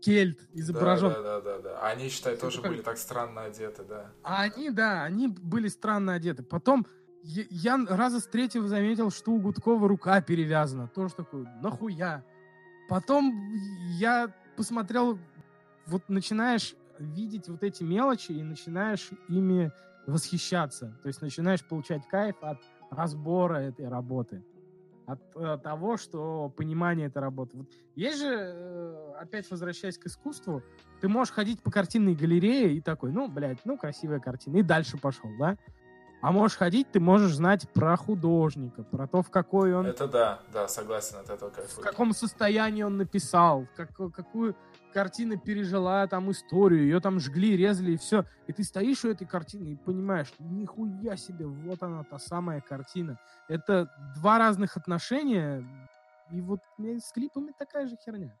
кельт изображен. Да, да, да, да. Они, считай, тоже были так странно одеты, да. А они, да, они были странно одеты. Потом я, я раза с третьего заметил, что у Гудкова рука перевязана. Тоже такой, нахуя? Потом я посмотрел, вот начинаешь видеть вот эти мелочи и начинаешь ими восхищаться. То есть начинаешь получать кайф от разбора этой работы от э, того, что понимание этой работы. Вот есть же, э, опять возвращаясь к искусству, ты можешь ходить по картинной галерее и такой, ну, блядь, ну, красивая картина, и дальше пошел, да? А можешь ходить, ты можешь знать про художника, про то, в какой он... Это да, да, согласен от этого кайфую. В каком состоянии он написал, как, какую картина пережила там историю, ее там жгли, резали и все. И ты стоишь у этой картины и понимаешь, нихуя себе, вот она, та самая картина. Это два разных отношения, и вот с клипами такая же херня.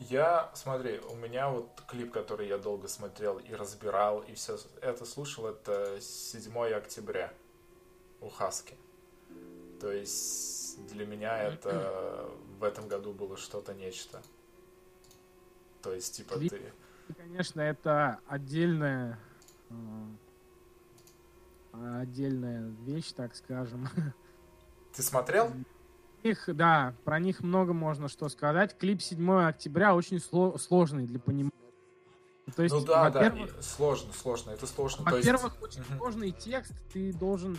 Я, смотри, у меня вот клип, который я долго смотрел и разбирал, и все это слушал, это 7 октября у Хаски. То есть для меня это в этом году было что-то нечто. То есть, типа, клип, ты... Конечно, это отдельная отдельная вещь, так скажем. Ты смотрел? них, да, про них много можно что сказать. Клип 7 октября очень сло- сложный для понимания. То есть, ну да, да, сложно, сложно, это сложно. Во-первых, есть... очень угу. сложный текст, ты должен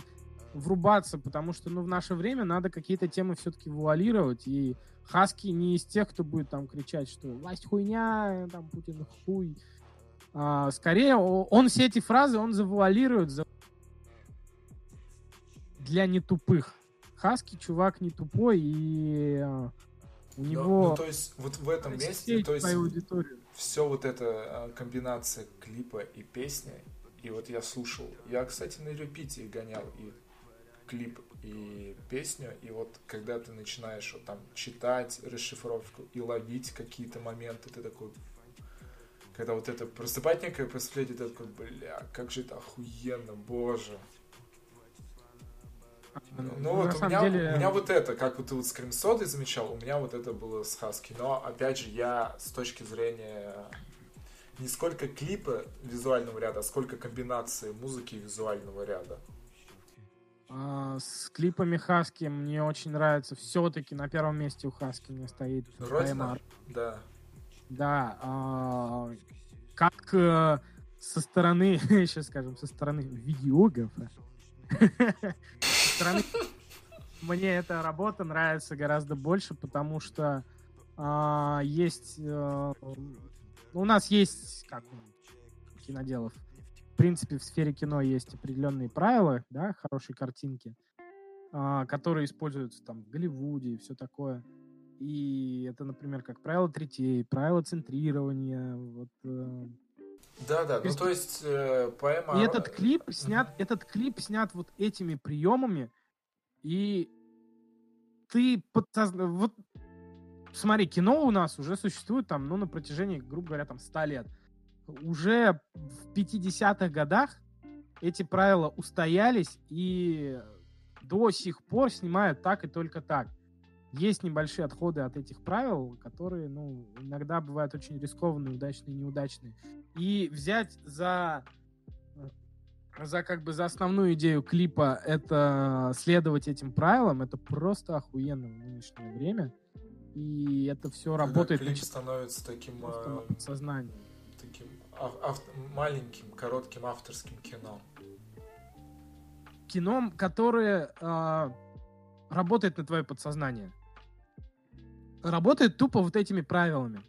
врубаться, потому что, ну, в наше время надо какие-то темы все-таки вуалировать, и Хаски не из тех, кто будет там кричать, что власть хуйня, там Путин хуй. А, скорее, он все эти фразы, он завуалирует за... для нетупых. Хаски чувак не тупой, и а, у него... Ну, ну, то есть, вот в этом месте, то есть, все вот эта комбинация клипа и песни, и вот я слушал, я, кстати, на репите гонял и клип, и песню, и вот когда ты начинаешь вот, там читать расшифровку и ловить какие-то моменты, ты такой, когда вот это просыпать некое представление, ты такой, бля, как же это охуенно, боже. Ну, ну вот у меня, деле... у меня вот это, как вот ты вот с Кремсодой замечал, у меня вот это было с Хаски. Но, опять же, я с точки зрения не сколько клипа визуального ряда, а сколько комбинации музыки и визуального ряда. А, с клипами Хаски мне очень нравится. Все-таки на первом месте у Хаски мне стоит Родина? Да. Да. А, как а, со стороны, сейчас скажем, со стороны видеографа, стороны, мне эта работа нравится гораздо больше, потому что а, есть... А, у нас есть, как киноделов, в принципе, в сфере кино есть определенные правила, да, хорошей картинки, а, которые используются там в Голливуде и все такое. И это, например, как правило третей, правила центрирования, вот... Э, да, да, ну то есть э, поэма... И этот клип снят, mm-hmm. этот клип снят вот этими приемами, и ты подсоз... вот смотри, кино у нас уже существует там, ну, на протяжении, грубо говоря, там, 100 лет. Уже в 50-х годах эти правила устоялись и до сих пор снимают так и только так. Есть небольшие отходы от этих правил, которые, ну, иногда бывают очень рискованные, удачные, неудачные. И взять за за как бы за основную идею клипа это следовать этим правилам, это просто охуенно в нынешнее время. И это все Когда работает. Клип становится таким э, сознанием. Ав- маленьким, коротким авторским кино. Кино, которое э, работает на твое подсознание. Работает тупо вот этими правилами.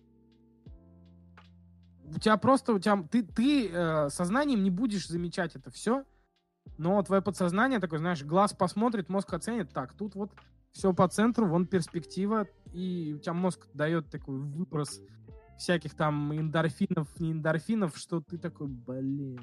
у тебя просто, у тебя, ты, ты э, сознанием не будешь замечать это все, но твое подсознание такое, знаешь, глаз посмотрит, мозг оценит, так, тут вот все по центру, вон перспектива, и у тебя мозг дает такой выброс всяких там эндорфинов, не эндорфинов, что ты такой, блин.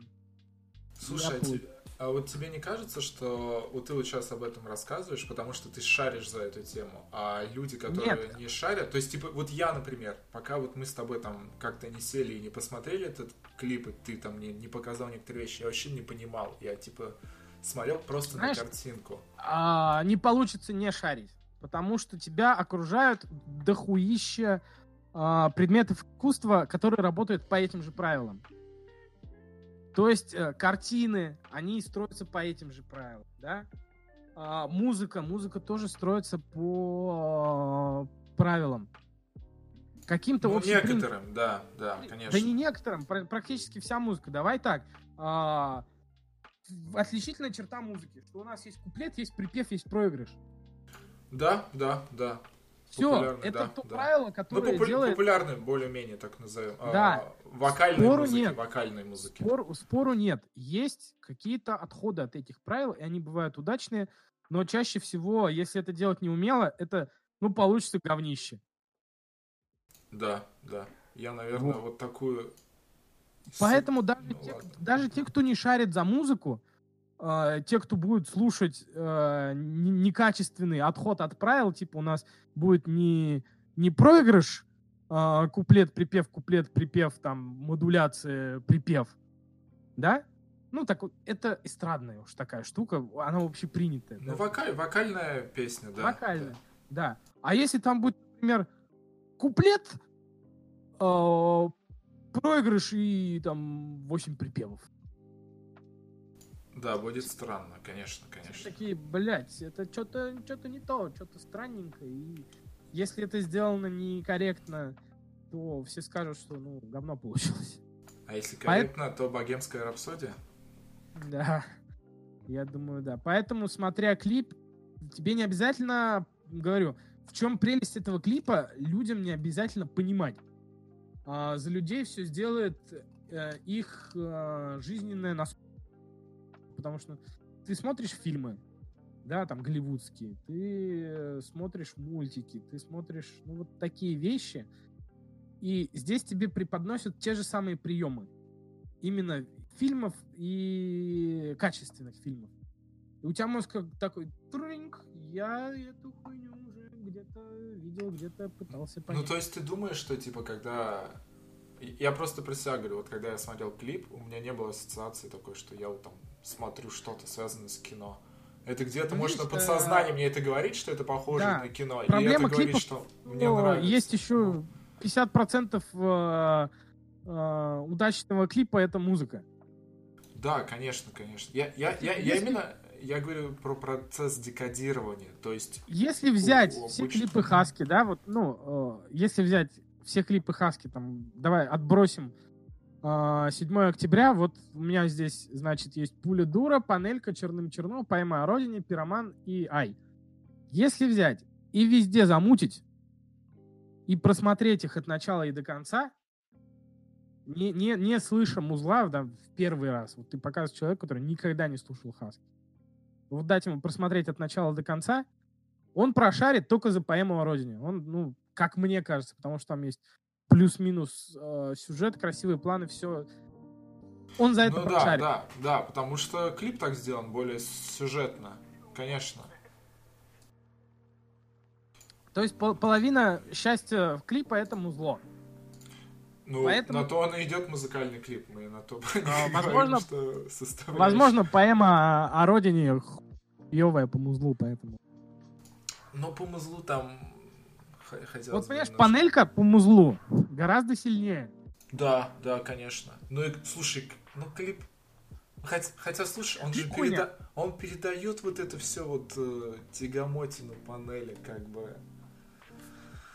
Слушай, а, тебе, а вот тебе не кажется, что вот ты вот сейчас об этом рассказываешь, потому что ты шаришь за эту тему, а люди, которые Нет. не шарят, то есть, типа, вот я, например, пока вот мы с тобой там как-то не сели и не посмотрели этот клип, и ты там не, не показал некоторые вещи, я вообще не понимал, я, типа, смотрел просто Знаешь, на картинку. А, не получится не шарить, потому что тебя окружают дохуище а, предметов искусства, которые работают по этим же правилам. То есть э, картины, они строятся по этим же правилам, да? А, музыка, музыка тоже строится по э, правилам. Каким-то ну, некоторым, да, да, конечно. Да не некоторым, практически вся музыка. Давай так. А, отличительная черта музыки, что у нас есть куплет, есть припев, есть проигрыш. Да, да, да. Все, это да, то да. правило, которое ну, попу- делает... популярный, более-менее, так назовем. А, да. А, вокальной спору музыки, нет. вокальной музыки. Спор, спору нет. Есть какие-то отходы от этих правил, и они бывают удачные, но чаще всего, если это делать неумело, это, ну, получится говнище. Да, да. Я, наверное, вот, вот такую... Поэтому даже, ну, те, даже те, кто не шарит за музыку, э, те, кто будет слушать э, некачественный отход от правил, типа у нас будет не, не проигрыш, э, куплет, припев, куплет, припев, там, модуляция, припев, да? Ну, так вот, это эстрадная уж такая штука, она вообще принятая. Ну, да? вокаль, вокальная песня, да. Вокальная, да. А если там будет, например, куплет, э, проигрыш и там 8 припевов. Да, будет странно, конечно, конечно. Такие, блядь, это что-то что не то, что-то странненько. И если это сделано некорректно, то все скажут, что ну говно получилось. А если корректно, Поэт... то богемская рапсодия? Да, я думаю, да. Поэтому, смотря клип, тебе не обязательно, говорю, в чем прелесть этого клипа, людям не обязательно понимать. А, за людей все сделает э, их э, жизненная насколько потому что ты смотришь фильмы, да, там, голливудские, ты смотришь мультики, ты смотришь, ну, вот такие вещи, и здесь тебе преподносят те же самые приемы. Именно фильмов и качественных фильмов. И у тебя мозг как такой, тринг, я эту хуйню уже где-то видел, где-то пытался понять. Ну, то есть ты думаешь, что, типа, когда... Я просто про себя говорю, вот когда я смотрел клип, у меня не было ассоциации такой, что я вот там смотрю что-то связанное с кино. Это где-то, ну, может, на подсознании мне это говорит, что это похоже да. на кино. Проблема это говорит, что мне нравится. Есть еще 50% э, э, удачного клипа это музыка. Да, конечно, конечно. Я, я, я, я именно я говорю про процесс декодирования, то есть. Если взять у, все клипы Хаски, да, вот, ну, э, если взять все клипы Хаски, там, давай отбросим 7 а, октября, вот у меня здесь, значит, есть пуля дура, панелька, черным черно, пойма о родине, пироман и ай. Если взять и везде замутить, и просмотреть их от начала и до конца, не, не, не слыша музла да, в первый раз, вот ты показываешь человеку, который никогда не слушал Хаски, вот дать ему просмотреть от начала до конца, он прошарит только за поэму о родине. Он, ну, как мне кажется, потому что там есть плюс-минус э, сюжет, красивые планы, все. Он за это ну, да, да, да, потому что клип так сделан более сюжетно, конечно. То есть пол половина счастья в клипа это музло. Ну, Поэтому... на то он и идет музыкальный клип, мы на то а, возможно, говорим, что Возможно, поэма о, о родине хуевая по музлу, поэтому. Но по музлу там хотелось Вот, понимаешь, немножко... панелька по музлу гораздо сильнее. Да, да, конечно. Ну и, слушай, ну клип... Хотя, хотя слушай, он же переда... он передает вот это все вот э, тягомотину панели, как бы.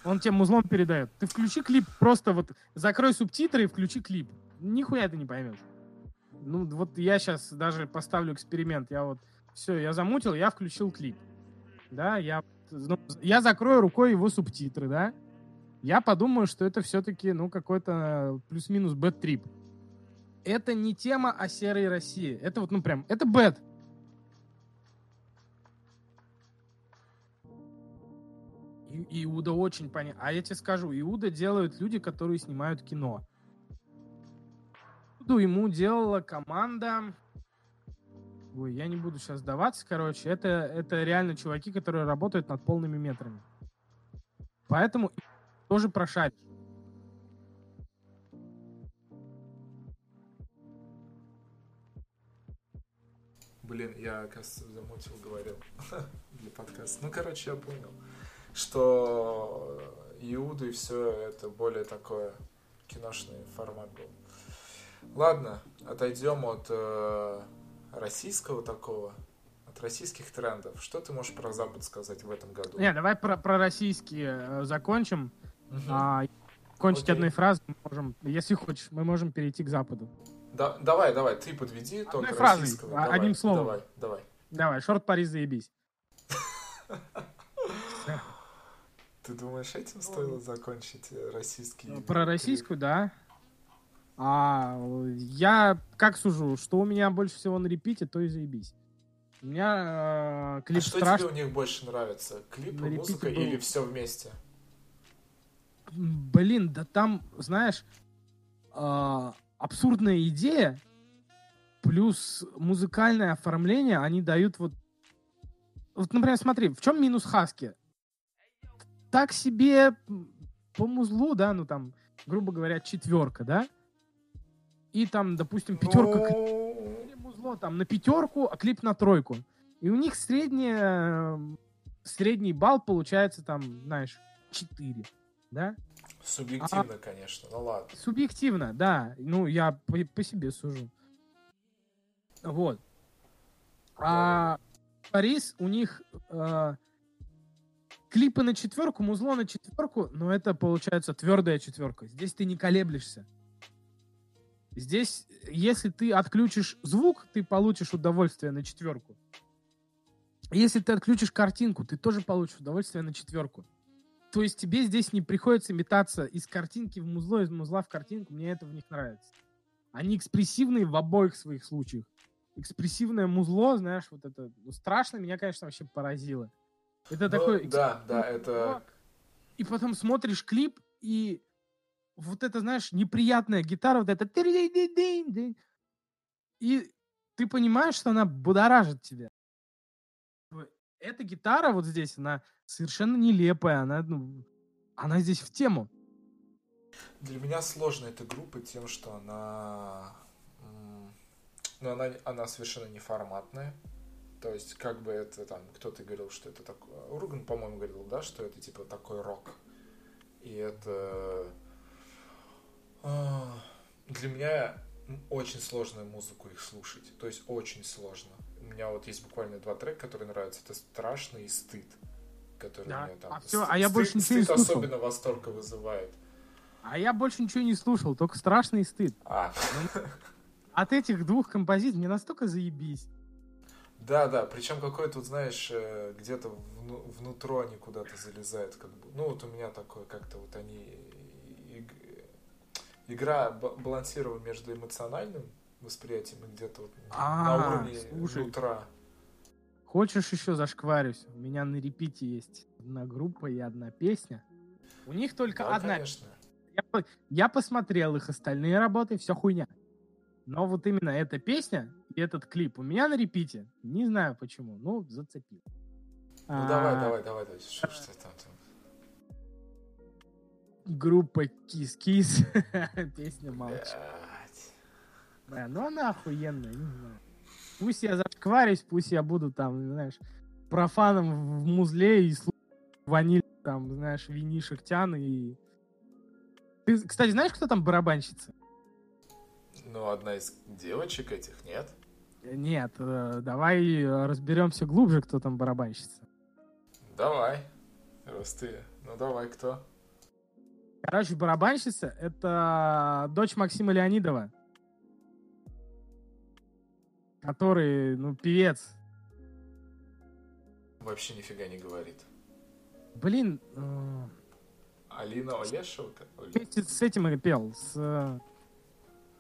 Он тебе музлом передает. Ты включи клип, просто вот закрой субтитры и включи клип. Нихуя ты не поймешь. Ну, вот я сейчас даже поставлю эксперимент. Я вот все, я замутил, я включил клип. Да, я ну, я закрою рукой его субтитры, да? я подумаю, что это все-таки, ну, какой-то плюс-минус бэт-трип. Это не тема о серой России. Это вот, ну, прям, это бэт. Иуда очень понятно. А я тебе скажу, Иуда делают люди, которые снимают кино. Иуду ему делала команда... Ой, я не буду сейчас сдаваться, короче. Это, это реально чуваки, которые работают над полными метрами. Поэтому тоже прошаришь. Блин, я, кажется, замутил, говорил для подкаста. Ну, короче, я понял, что Иуду и все это более такое киношный формат был. Ладно, отойдем от э, российского такого, от российских трендов. Что ты можешь про Запад сказать в этом году? Не, давай про, про российские э, закончим. Угу. А, кончить Окей. одной фразой мы можем, если хочешь, мы можем перейти к Западу. Да, давай, давай, ты подведи Одной только фразой, российского. Давай, одним словом. Давай, давай. Давай, шорт Париж заебись. Ты думаешь, этим стоило закончить э, российский? Про российскую, да. А я как сужу, что у меня больше всего на репите, то и заебись. У меня э, клип а что страш... тебе у них больше нравится? Клип, музыка был... или все вместе? Блин, да там, знаешь, э, абсурдная идея плюс музыкальное оформление, они дают вот... Вот, например, смотри, в чем минус Хаски? Так себе по музлу, да, ну там, грубо говоря, четверка, да? И там, допустим, пятерка... Музло там на пятерку, а клип на тройку. И у них средняя, средний балл получается там, знаешь, 4, да? Субъективно, а, конечно, ну ладно. Субъективно, да. Ну, я по, по себе сужу. Вот. А Парис, у них э, клипы на четверку, музло на четверку, но это получается твердая четверка. Здесь ты не колеблешься. Здесь, если ты отключишь звук, ты получишь удовольствие на четверку. Если ты отключишь картинку, ты тоже получишь удовольствие на четверку. То есть тебе здесь не приходится метаться из картинки в музло, из музла в картинку. Мне это в них нравится. Они экспрессивные в обоих своих случаях. Экспрессивное музло, знаешь, вот это ну, страшно, меня, конечно, вообще поразило. Это ну, такой... Да, да, это... И потом смотришь клип, и вот это, знаешь, неприятная гитара, вот это... И ты понимаешь, что она будоражит тебя. Эта гитара вот здесь, она совершенно нелепая, она, ну, она здесь в тему. Для меня сложно эта группа тем, что она, ну, она, она совершенно неформатная. То есть, как бы это там, кто-то говорил, что это такое... Урган, по-моему, говорил, да, что это типа такой рок. И это... А, для меня очень сложно музыку их слушать. То есть, очень сложно. У меня вот есть буквально два трека, которые нравятся. Это «Страшный» и «Стыд» который да. меня там... А, все, а я больше ничего не слушал. особенно восторга вызывает. А я больше ничего не слушал, только страшный стыд. А. От этих двух композиций мне настолько заебись. Да, да, причем какой-то, знаешь, э, где-то внутрь они куда-то залезают, как бы. Ну, вот у меня такое как-то вот они... Игра балансировала между эмоциональным восприятием и где-то вот а, на уровне нутра. Хочешь еще зашкварюсь? У меня на репите есть одна группа и одна песня. У них только да, одна. Конечно. Я, я посмотрел их остальные работы, все хуйня. Но вот именно эта песня и этот клип у меня на репите. Не знаю почему. Ну, зацепил. Ну а, давай, давай, давай, давай. Что, что там? Группа Кис Кис. Песня молчит. Да, ну она охуенная, не знаю. Пусть я зашкварюсь, пусть я буду там, знаешь, профаном в музле и ваниль, там, знаешь, винишек тян и... Ты, кстати, знаешь, кто там барабанщица? Ну, одна из девочек этих, нет? Нет, э, давай разберемся глубже, кто там барабанщица. Давай, раз ты. Ну, давай, кто? Короче, барабанщица — это дочь Максима Леонидова который, ну, певец. Вообще нифига не говорит. Блин. Э... Алина Олешева? Вместе с этим и пел. С...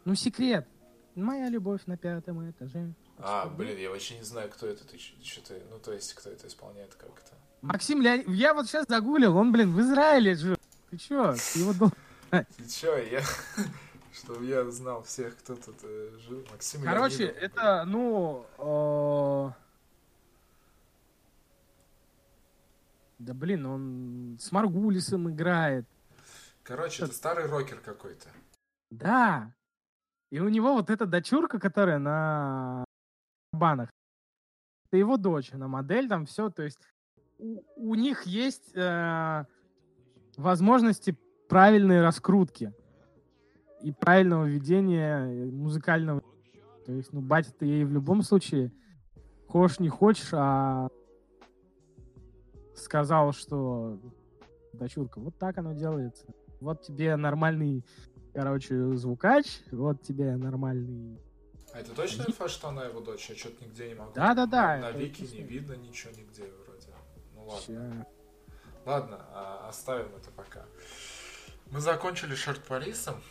Ну, секрет. Моя любовь на пятом этаже. А, блин, я вообще не знаю, кто это. Ты что ты, ну то есть, кто это исполняет, как это. Максим Леонид... Я вот сейчас загуглил, он, блин, в Израиле жил. Ты чё? Ты его дол- Ты чё, я... Чтобы я знал всех, кто тут э, жил. Максим Короче, Леонидов, это, ну... э, Да блин, он с Маргулисом играет. Короче, это старый рокер какой-то. Да. И у него вот эта дочурка, которая на банах, это его дочь, она модель, там все, то есть у, у них есть э, возможности правильной раскрутки и правильного ведения э, музыкального. То есть, ну, батя ты ей в любом случае, хочешь не хочешь, а сказал, что дочурка, вот так оно делается. Вот тебе нормальный короче, звукач, вот тебе нормальный... А это точно инфа, что она его дочь? Я что-то нигде не могу. Да-да-да, На, на это Вики не видно ничего нигде вроде. Ну ладно. Ща. Ладно, а, оставим это пока. Мы закончили шорт-полисом.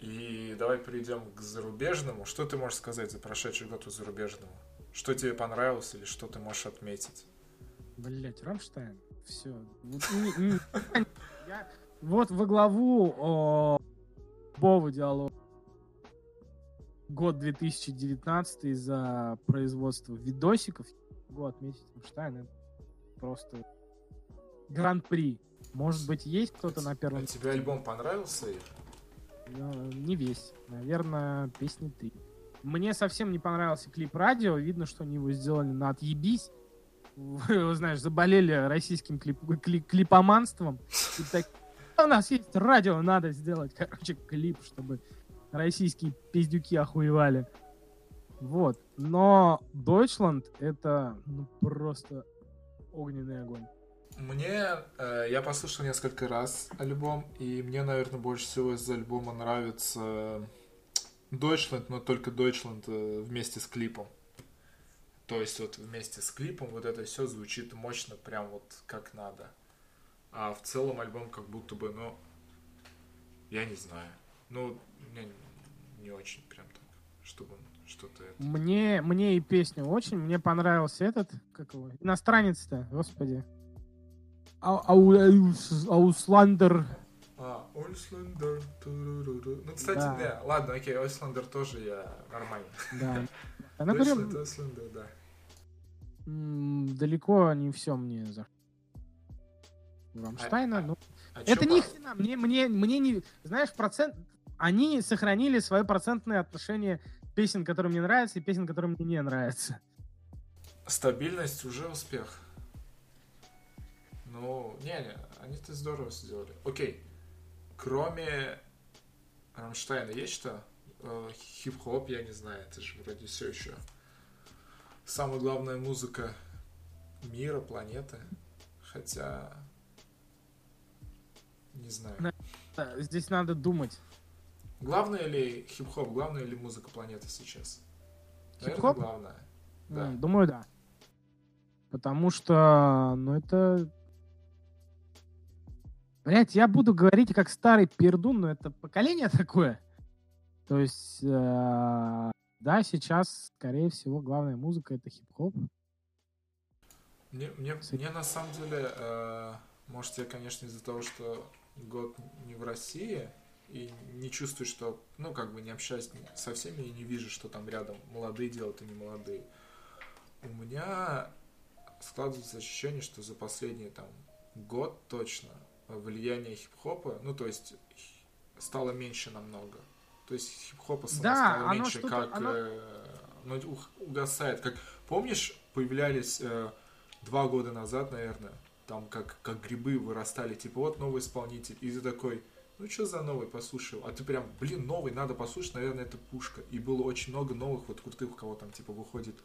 И давай перейдем к зарубежному. Что ты можешь сказать за прошедший год у зарубежного? Что тебе понравилось или что ты можешь отметить? Блять, Рамштайн. Все. Вот во главу любого диалога год 2019 за производство видосиков могу отметить Рамштайн. Это просто гран-при. Может быть, есть кто-то на первом... А тебе альбом понравился? Ир? Ну, не весь. Наверное, песни три. Мне совсем не понравился клип радио. Видно, что они его сделали на отъебись. Вы, знаешь, заболели российским клип, клип, клипоманством. И так, у нас есть радио, надо сделать, короче, клип, чтобы российские пиздюки охуевали. Вот. Но Deutschland это ну, просто огненный огонь. Мне, э, я послушал несколько раз альбом, и мне, наверное, больше всего из альбома нравится Deutschland, но только Deutschland э, вместе с клипом. То есть вот вместе с клипом вот это все звучит мощно, прям вот как надо. А в целом альбом как будто бы, ну, я не знаю. Ну, мне не очень прям так, чтобы что-то это... Мне, мне и песня очень, мне понравился этот, как его, иностранец-то, господи. Ау- ау- аус- Аусландер. А, туруруру. Ну, кстати, Да. да. Ладно, окей, Ойслендер тоже я нормально. Да. Она Deutschland, Ойслендер, да. далеко не все мне за У Рамштайна, А- ну, А это по- хрена, мне, мне, мне не, знаешь, процент, они сохранили свое процентное отношение песен, которые мне нравятся, и песен, которые мне не нравятся. Стабильность уже успех. Ну, не-не, они это здорово сделали. Окей. Кроме Рамштайна есть что? Э, Хип-хоп, я не знаю, это же вроде все еще самая главная музыка мира, планеты. Хотя... Не знаю. Здесь надо думать. Главное ли хип-хоп, главное ли музыка планеты сейчас? Наверное, Хип-хоп? главное. Да. Думаю, да. Потому что, ну, это... Блять, я буду говорить как старый пердун, но это поколение такое. То есть, э, да, сейчас, скорее всего, главная музыка это хип-хоп. Мне, мне, мне на самом деле, э, может, я, конечно, из-за того, что год не в России, и не чувствую, что, ну, как бы не общаюсь со всеми и не вижу, что там рядом молодые делают и не молодые. У меня складывается ощущение, что за последний там год точно влияние хип-хопа, ну, то есть стало меньше намного. То есть хип-хопа Да, стало меньше, как оно- э, ну, угасает. Как помнишь, появлялись э, два года назад, наверное, там как, как грибы вырастали, типа вот новый исполнитель, и ты такой, ну что за новый, послушал, а ты прям, блин, новый, надо послушать, наверное, это пушка. И было очень много новых вот крутых, у кого там типа выходит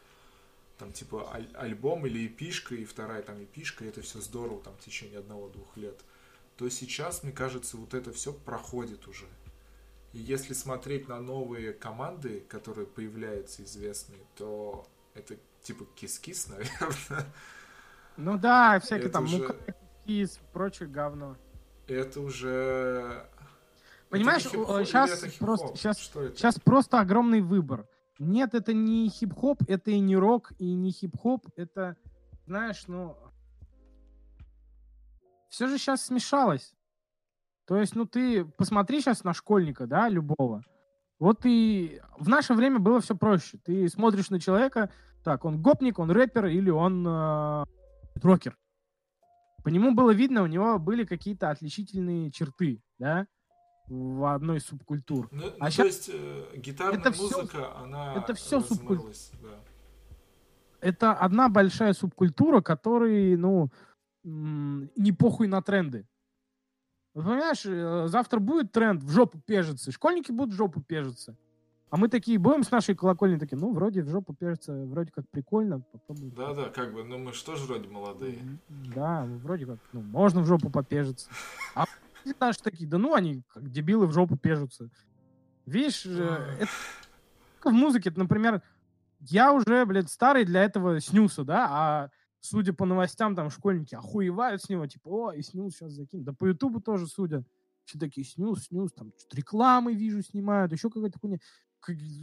там типа аль- альбом или эпишка, и вторая там эпишка, и это все здорово там в течение одного-двух лет. То сейчас, мне кажется, вот это все проходит уже. И если смотреть на новые команды, которые появляются известные, то это типа кис-кис, наверное. Ну да, всякие Это там уже- мука, кис, прочее говно. это уже... Понимаешь, это сейчас это просто, сейчас, Что это? сейчас просто огромный выбор. Нет, это не хип-хоп, это и не рок, и не хип-хоп, это, знаешь, ну... Все же сейчас смешалось. То есть, ну ты посмотри сейчас на школьника, да, любого. Вот и в наше время было все проще. Ты смотришь на человека, так, он гопник, он рэпер или он э, рокер. По нему было видно, у него были какие-то отличительные черты, да, в одной субкультур. Ну, А ну, щас- то есть э, гитарная это музыка, она это всё субкуль- размылась, да. Это одна большая субкультура, которой, ну, не похуй на тренды. Вот Понимаешь, э, завтра будет тренд в жопу пежиться, школьники будут в жопу пежиться. А мы такие будем с нашей колокольни такие, ну, вроде в жопу пежиться, вроде как прикольно, попробуй. Да, да, как бы, ну мы же тоже вроде молодые. Да, ну, вроде как, ну, можно в жопу попежиться. А наши такие, да ну, они как дебилы в жопу пежутся. Видишь, э, это в музыке, например, я уже, блядь, старый для этого снюса, да, а судя по новостям, там школьники охуевают с него, типа, о, и снюс сейчас закинут. Да по Ютубу тоже судят. Все такие, снюс, снюс, там что-то рекламы, вижу, снимают, еще какая-то хуйня.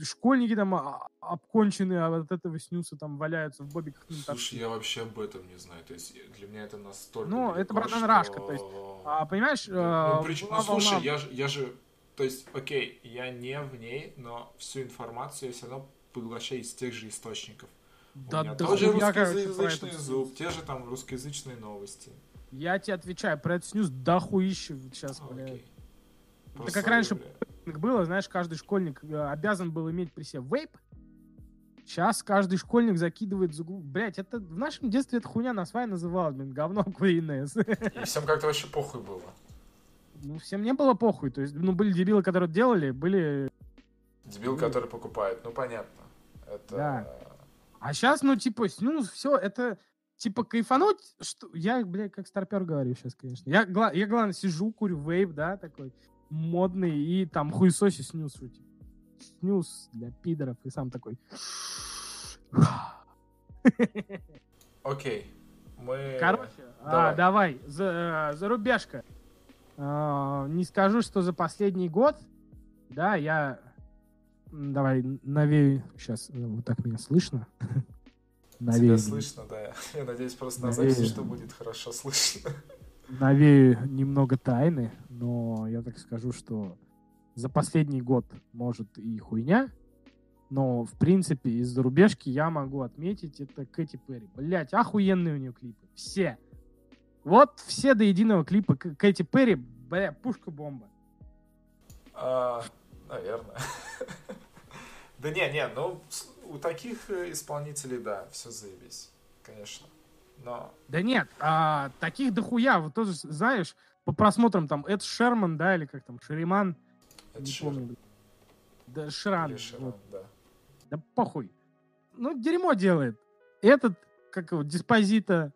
Школьники там а- обконченные а от этого снюса там валяются в бобиках. ну, Слушай, я вообще об этом не знаю. То есть для меня это настолько. Ну, далеко, это братан что- Рашка, то есть, А, понимаешь, Да. э, Ну, прич- была ну, слушай, волна- я же, я же, то есть, окей, я не в ней, но всю информацию я все равно поглощаю из тех же источников. Да, У меня да тоже хуя, короче, русскоязычный этот зуб, те же там русскоязычные новости. Я тебе отвечаю, про этот снюс дохуище сейчас, А, блядь. окей. Это Просто как раньше говоря. было, знаешь, каждый школьник э, обязан был иметь при себе вейп. Сейчас каждый школьник закидывает за губу. Блять, это в нашем детстве эта хуйня на свай называлась, блин, говно куриное. И всем как-то вообще похуй было. Ну, всем не было похуй. То есть, ну, были дебилы, которые делали, были... Дебил, который покупает, ну понятно. Это... Да. А сейчас, ну, типа, ну, все, это, типа, кайфануть, что... Я, блядь, как старпер говорю сейчас, конечно. Я, гла- я главное, сижу, курю вейп, да, такой модный, и там хуесоси снюс шутит. Снюс для пидоров, и сам такой... Окей. Мы... Короче, а, давай. давай, за, э, зарубежка. А, не скажу, что за последний год, да, я... Давай, навею... Сейчас, вот так меня слышно? Тебя Навею, слышно, да. Я надеюсь, просто на записи, что будет хорошо слышно. навею немного тайны, но я так скажу, что за последний год, может, и хуйня, но, в принципе, из зарубежки я могу отметить, это Кэти Перри. Блять, охуенные у нее клипы. Все. Вот все до единого клипа К- Кэти Перри, бля, пушка-бомба. А, наверное. Да не, не, ну у таких э, исполнителей, да, все заебись, конечно. Но Да нет, а, таких дохуя. Вот тоже, знаешь, по просмотрам там Эд Шерман, да, или как там, Шериман, это не помню. Да, Ширан. или Ширан, вот. да. Да похуй. Ну, дерьмо делает. Этот, как его, диспозита,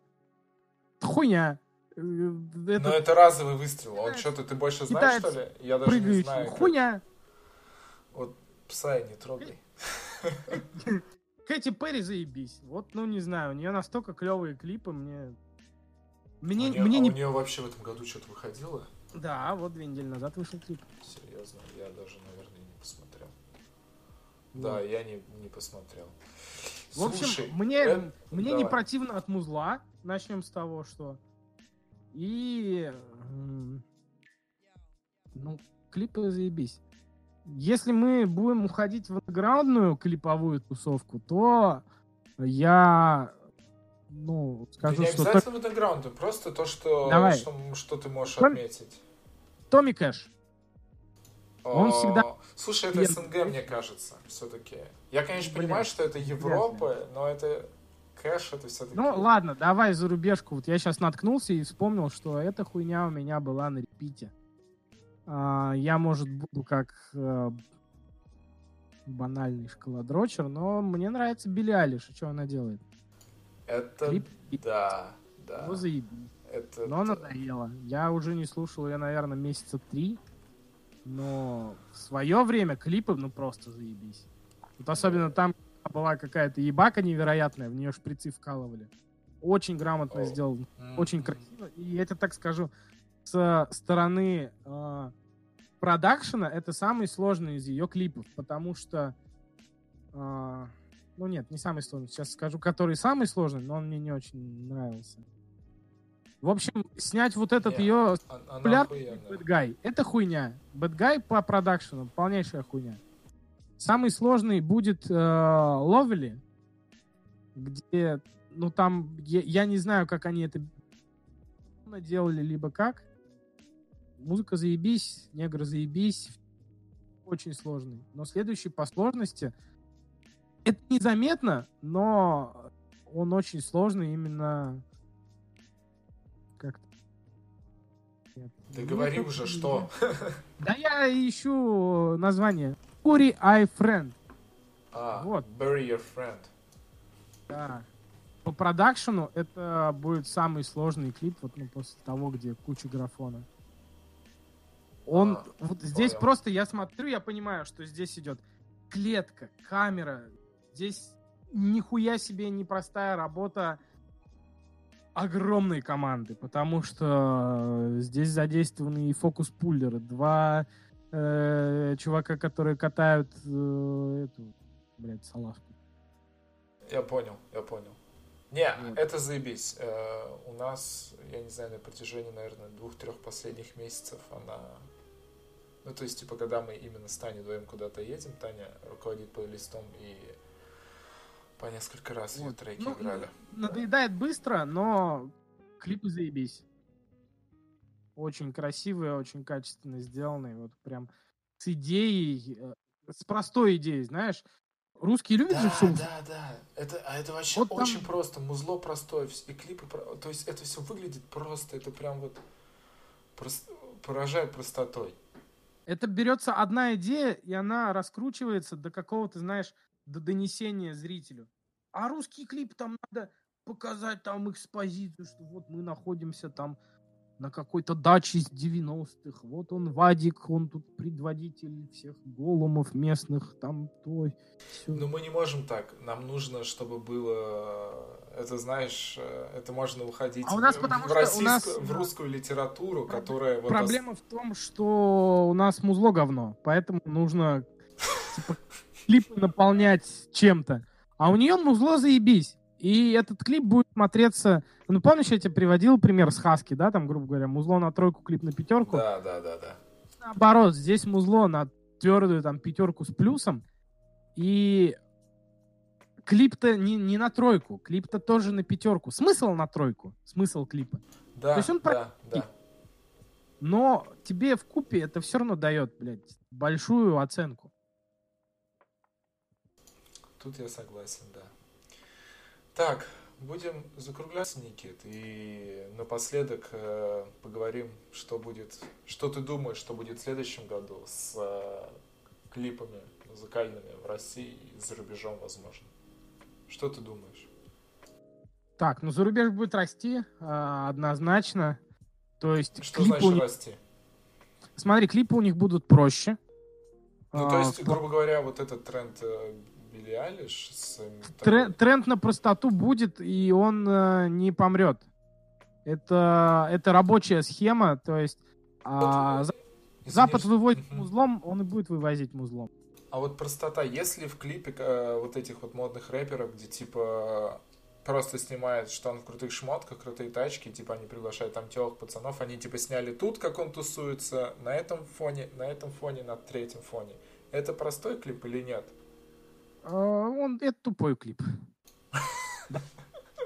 хуйня. Э, Но это разовый выстрел. Он Китаец- что-то ты больше знаешь, что ли? Я даже не прыгающий. знаю. как- Хуйня. Пса я не трогай. Кэти Перри заебись. Вот, ну, не знаю, у нее настолько клевые клипы, мне... Мне, у нее, мне а не... у нее вообще в этом году что-то выходило? Да, вот две недели назад вышел клип. Серьезно, я даже, наверное, не посмотрел. Вот. Да, я не, не посмотрел. В общем, Слушай, мне, э, мне не противно от музла. Начнем с того, что... И... Ну, клипы заебись. Если мы будем уходить в андеграундную клиповую тусовку, то я, ну, Да скажу, не что Том- обязательно в андеграунде, просто то, что, Давай. что, что ты можешь Том- отметить. Томми Кэш. Он А, всегда- Слушай, это. СНГ, мне кажется, все-таки. Я, конечно, Блин, понимаю, что это Европа, но это кэш, это все-таки... Ну, ладно, давай за рубежку. Вот я сейчас наткнулся и вспомнил, что эта хуйня у меня была на репите. А, я, может, буду как э, банальный шоколадрочер, но мне нравится Билли Алиш, и что она делает. Это, Клип, да, да. ну, заебись. Это, Но надоело. Я уже не слушал ее, наверное, месяца три. Но в свое время клипы, ну, просто заебись. Вот особенно там была какая-то ебака невероятная, в нее шприцы вкалывали. Очень грамотно О. сделан, М, очень красиво. И я тебе так скажу, с стороны э, продакшена это самый сложный из ее клипов, потому что э, ну нет, не самый сложный. Сейчас скажу, который самый сложный, но он мне не очень нравился. В общем, снять вот этот Не, ее. Bad Guy. Это хуйня. Guy по продакшену полнейшая хуйня. Самый сложный будет э, Ловели, где, ну там, я, я не знаю, как они это делали, либо как. Музыка заебись, негры заебись. Очень сложный. Но следующий по сложности, это незаметно, но он очень сложный именно как-то. Нет. Ты Ну, говори как-то уже, что? да я ищу название. Fury I Friend. А, Вот. Bury your friend. Да. По продакшену это будет самый сложный клип вот ну, после того, где куча графона. Он А, вот здесь понял. просто я смотрю, я понимаю, что здесь идет клетка, камера. Здесь нихуя себе непростая работа огромной команды, потому что здесь задействованы и фокус-пуллеры, два э, чувака, которые катают э, эту, блядь, салазку. Я понял, я понял. Не, Вот. это заебись. Э, у нас, я не знаю, на протяжении, наверное, двух-трех последних месяцев она... Ну, то есть, типа, когда мы именно с Таней вдвоем куда-то едем, Таня руководит плейлистом и по несколько раз ее Вот. треки Ну, играли. Надоедает быстро, но клипы заебись. Очень красивые, очень качественно сделанные. Вот прям с идеей, э, с простой идеей, знаешь. Русские любят же Да, шум. да, да. Это, а это вообще Вот там- очень просто. Музло простое, и клипы... То есть это все выглядит просто. Это прям вот прос- поражает простотой. Это берется одна идея, и она раскручивается до какого-то, знаешь, до донесения зрителю. А русский клип там надо показать там экспозицию, что вот мы находимся там на какой-то даче с 90-х. Вот он Вадик, он тут предводитель всех голумов местных, там то, всё. Но мы не можем так. Нам нужно, чтобы было... Это, знаешь, э, это можно уходить А у нас в, потому в российскую- нас, в русскую литературу, Проб- которая... вот Проблема в том, что у нас музло говно, поэтому нужно типа, клипы наполнять чем-то. А у нее музло заебись. И этот клип будет смотреться... Ну, помнишь, я тебе приводил пример с Хаски, да, там, грубо говоря, музло на тройку, клип на пятерку? Да, да, да, да. Наоборот, здесь музло на твердую там пятерку с плюсом. И клип-то не, не на тройку, клип-то тоже на пятерку. Смысл на тройку, смысл клипа. Да, есть он да, да. Но тебе в купе это все равно дает, блядь, большую оценку. Тут я согласен, да. Так, будем закругляться, Никит, и напоследок э, поговорим, что будет, что ты думаешь, что будет в следующем году с э, клипами музыкальными в России и за рубежом, возможно. Что ты думаешь? Так, ну зарубеж будет расти а, однозначно. То есть Что клипы у значит них... расти? Смотри, клипы у них будут проще. Ну, А, то есть, грубо говоря, вот этот тренд э, Билли Айлиш с... Тре- такой- тренд на простоту будет, и он э, не помрет. Это, это рабочая схема, то есть а, Вот, Запад что- выводит Мгм. музлом, он и будет вывозить музлом. А вот простота, если в клипе э, вот этих вот модных рэперов, где типа просто снимает, что он в крутых шмотках, крутые тачки, типа они приглашают там телок, пацанов, они типа сняли тут, как он тусуется, на этом фоне, на этом фоне, на третьем фоне. Это простой клип или нет? А, он, это тупой клип.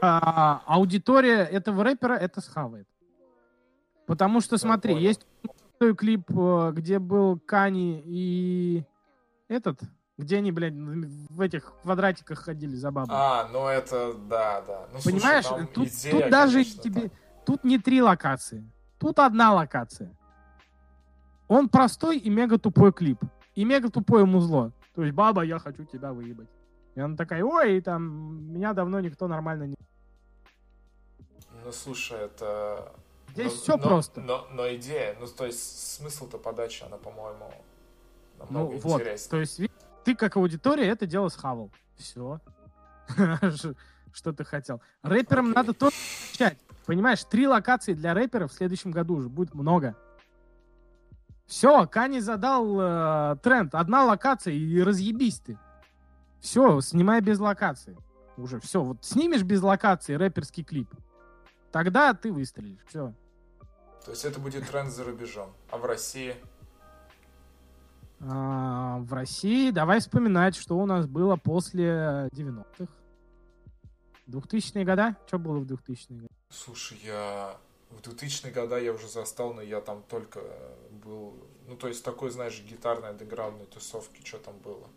А, аудитория этого рэпера это схавает. Потому что, смотри, есть той клип, э, где был Кани и этот, где они, блядь, в этих квадратиках ходили за бабой. А, ну это, да, да. Ну, слушай, Понимаешь, там тут, идея, тут даже конечно, тебе... там. Тут не три локации. Тут одна локация. Он простой и мега тупой клип. И мега тупое музло. То есть, баба, я хочу тебя выебать. И она такая, ой, там, меня давно никто нормально не... Ну, слушай, это... Здесь но- все но- просто. Но, но идея, ну, то есть смысл-то подачи, она, по-моему, Ну намного вот, интереснее. то есть ты как аудитория это дело схавал. Все. Что ты хотел. Рэперам надо тоже начать. Понимаешь, три локации для рэперов в следующем году уже будет много. Все, Кани задал э, тренд. Одна локация и разъебись ты. Все, снимай без локации. Уже все. Вот снимешь без локации рэперский клип. Тогда ты выстрелишь. Все. То есть это будет тренд за рубежом. А в России? А, в России давай вспоминать, что у нас было после 90-х. 2000-е года? Что было в 2000-е годы? Слушай, я в 2000-е годы я уже застал, но я там только был... Ну, то есть такой, знаешь, гитарной андеграундной тусовки, что там было.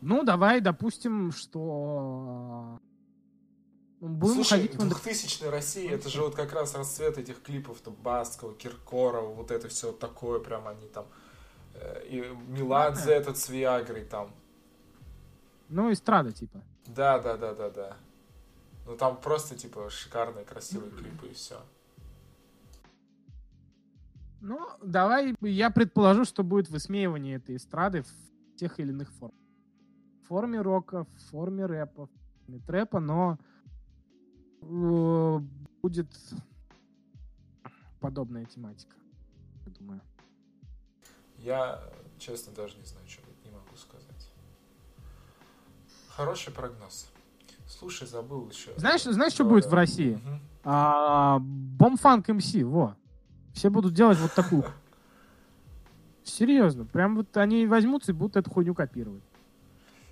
Ну, давай допустим, что... Ну, будем Слушай, ходить 2000 России, это же вот как раз расцвет этих клипов, то Баскова, Киркорова, вот это все такое, прям они там... Э, и Меладзе этот с Виагрой там. Ну, эстрада типа. Да, да, да, да, да. Ну там просто типа шикарные, красивые клипы и все. Ну, давай я предположу, что будет высмеивание этой эстрады в тех или иных формах. В форме рока, в форме рэпа, в форме трэпа, но э, будет подобная тематика, я думаю. Я, честно, даже не знаю, что не могу сказать. Хороший прогноз. Слушай, забыл еще. Знаешь, знаешь, что будет в России? Угу. А, Бомфанк МС, во. Все будут делать вот такую. Серьезно. Прям вот они возьмутся и будут эту хуйню копировать.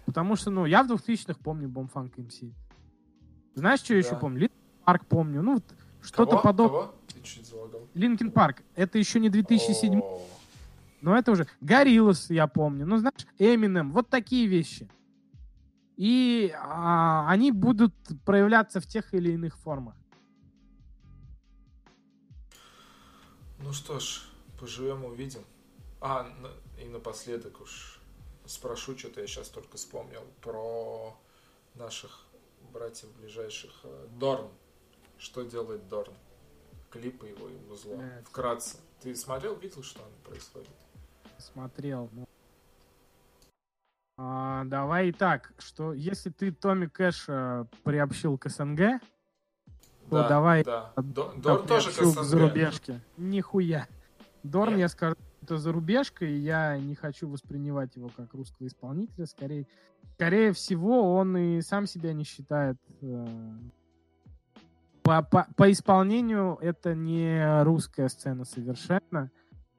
Потому что, ну, я в 2000-х помню Bomfunk MC's. Знаешь, что да. еще помню? Linkin Park помню. Ну, вот что-то подобное. Linkin Park. Это еще не 2007 О. Но это уже... Gorillaz, я помню. Ну, знаешь, Эминем. Вот такие вещи и а, они будут проявляться в тех или иных формах. Ну что ж, поживем увидим. А, и напоследок уж спрошу, что-то я сейчас только вспомнил про наших братьев ближайших. Э, Дорн. Что делает Дорн? Клипы его и музло. Нет. Вкратце. Ты смотрел, видел, что там происходит? Смотрел. Ну, а, давай так, что если ты Томми Кэш э, приобщил к СНГ, да, то давай да. Дорн тоже к СНГ. зарубежке. Нихуя. Дорн, Нет. я скажу, это зарубежка, и я не хочу воспринимать его как русского исполнителя. Скорее, скорее всего, он и сам себя не считает. Э, по, по, по исполнению это не русская сцена совершенно.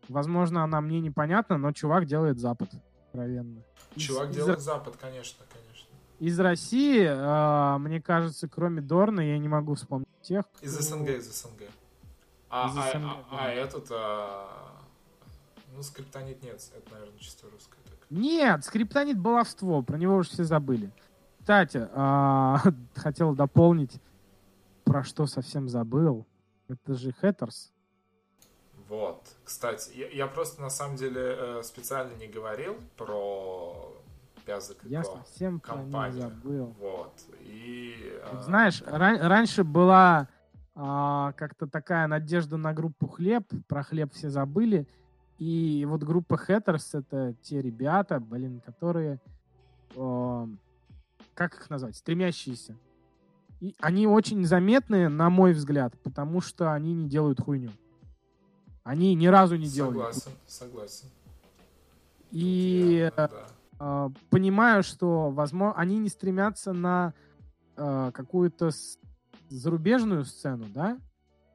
Возможно, она мне непонятна, но чувак делает Запад откровенно. Чувак из, делает из... Запад, конечно, конечно. Из России, э, мне кажется, кроме Дорна, я не могу вспомнить тех. Кто... Из СНГ, из СНГ. А, из СНГ, а, а, а этот, а... ну, скриптонит нет, это, наверное, чисто русское. Так. Нет, скриптонит баловство, про него уже все забыли. Кстати, э, хотел дополнить, про что совсем забыл. Это же Хэттерс. Вот. Кстати, я, я просто на самом деле э, специально не говорил про Пязок Я совсем компанию. забыл. Вот. И, э... Знаешь, ран- раньше была э, как-то такая надежда на группу Хлеб. Про Хлеб все забыли. И вот группа Хэттерс это те ребята, блин, которые, э, как их назвать, стремящиеся. И они очень заметные, на мой взгляд, потому что они не делают хуйню. Они ни разу не делали. Согласен, согласен. И Верно, да. э, понимаю, что, возможно, они не стремятся на э, какую-то зарубежную сцену, да?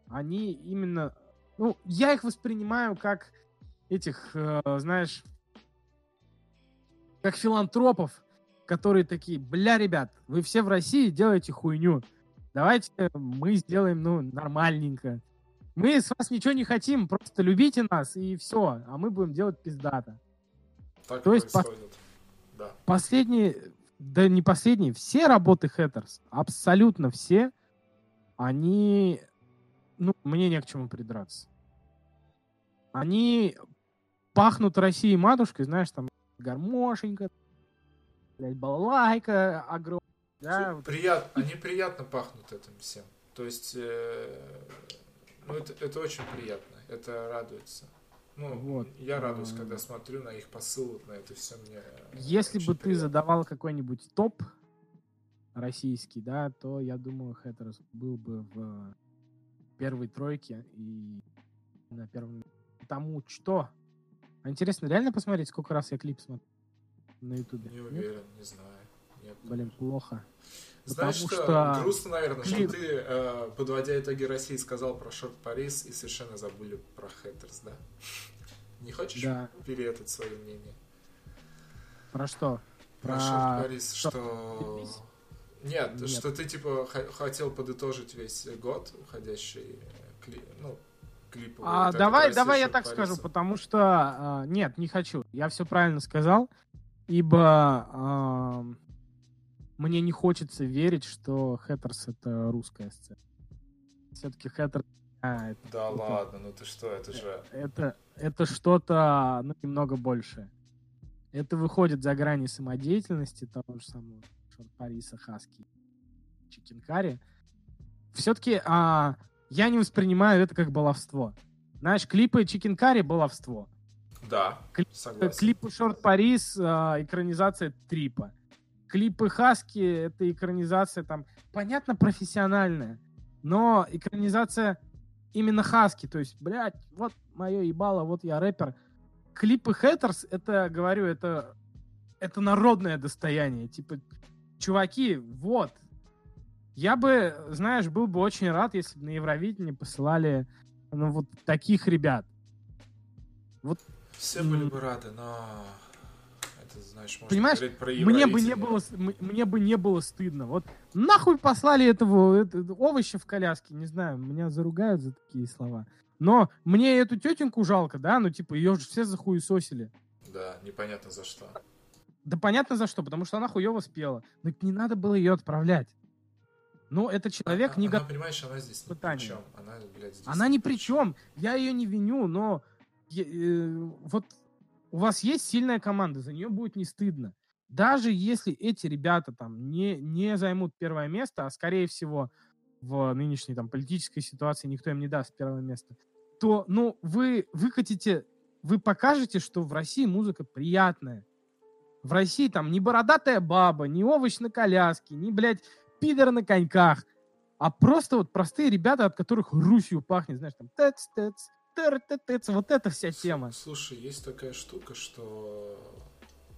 Они именно... Ну, я их воспринимаю как этих, э, знаешь, как филантропов, которые такие, бля, ребят, вы все в России делаете хуйню. Давайте мы сделаем, ну, нормальненько. Мы с вас ничего не хотим, просто любите нас и все, а мы будем делать пиздато. Так То есть по... да. последние, да не последние, все работы Хэттерс, абсолютно все, они, ну, мне не к чему придраться. Они пахнут Россией матушкой, знаешь, там гармошенька, блядь, балалайка огромная. Да, Прият... Они приятно пахнут этим всем. То есть э, ну, это, это очень приятно, это радуется. Ну, вот. я радуюсь, когда смотрю на их посыл, на это все мне. Если бы приятно. ты задавал какой-нибудь топ российский, да, то я думаю, Хэттерс был бы в первой тройке и на первом... Потому что... А интересно, реально посмотреть, сколько раз я клип смотрю на ютубе? Не уверен, не знаю. Нет, Блин, плохо. Знаешь, Потому что, что грустно, наверное, клип- что ты, э, подводя итоги России, сказал про Шорт Парис и совершенно забыли про Хэттерс, да? Не хочешь Да. переэтать свое мнение? Про что? Про, Про Шорт Парис, что? что... Нет, Нет. что ты, типа, хотел подытожить весь год уходящий, э, кли... ну, клиповый. А, давай, давай я так Париса. скажу, потому что а, нет, не хочу. Я все правильно сказал, ибо ам, мне не хочется верить, что Хэттерс это русская сцена. Все-таки Хэттерс а, это, Да это- ладно, ну ты что, это же... это, это что-то ну, немного большее. Это выходит за грани самодеятельности того же самого Шорт Париса, Хаски, Чикенкари. Все-таки а, я не воспринимаю это как баловство. Знаешь, клипы Чикенкари — баловство. Да, Клип- согласен. Клипы Шорт Парис — а, экранизация Трипа. Клипы Хаски — это экранизация там, понятно, профессиональная, но экранизация именно Хаски. То есть, блядь, вот мое ебало, вот я рэпер. Клипы Хэттерс — это, говорю, это, это народное достояние. Типа, чуваки, вот. Я бы, знаешь, был бы очень рад, если бы на Евровидении посылали ну, вот таких ребят. Все были бы рады, но... Знаешь, можно Понимаешь, про Мне бы не было, мне бы не было стыдно. Вот нахуй послали этого это- овоща в коляске, не знаю, меня заругают за такие слова. Но мне эту тетеньку жалко, да, ну типа ее же все захуесосили. Да, непонятно за что. Да понятно за что, потому что она хуево спела. Но не надо было ее отправлять. Ну, это человек она, не готов. понимаешь, она здесь ни при чем. Она, блядь, здесь Она ни при чем. Я ее не виню, но е- э, вот у вас есть сильная команда, за нее будет не стыдно. Даже если эти ребята там не, не займут первое место, а скорее всего в нынешней там политической ситуации никто им не даст первое место, то, ну, вы выкатите, вы покажете, что в России музыка приятная. В России там не бородатая баба, не овощ на коляске, не, блядь, пидор на коньках, а просто вот простые ребята, от которых Русью пахнет, знаешь, там тэц, вот эта вся тема. Слушай, есть такая штука, что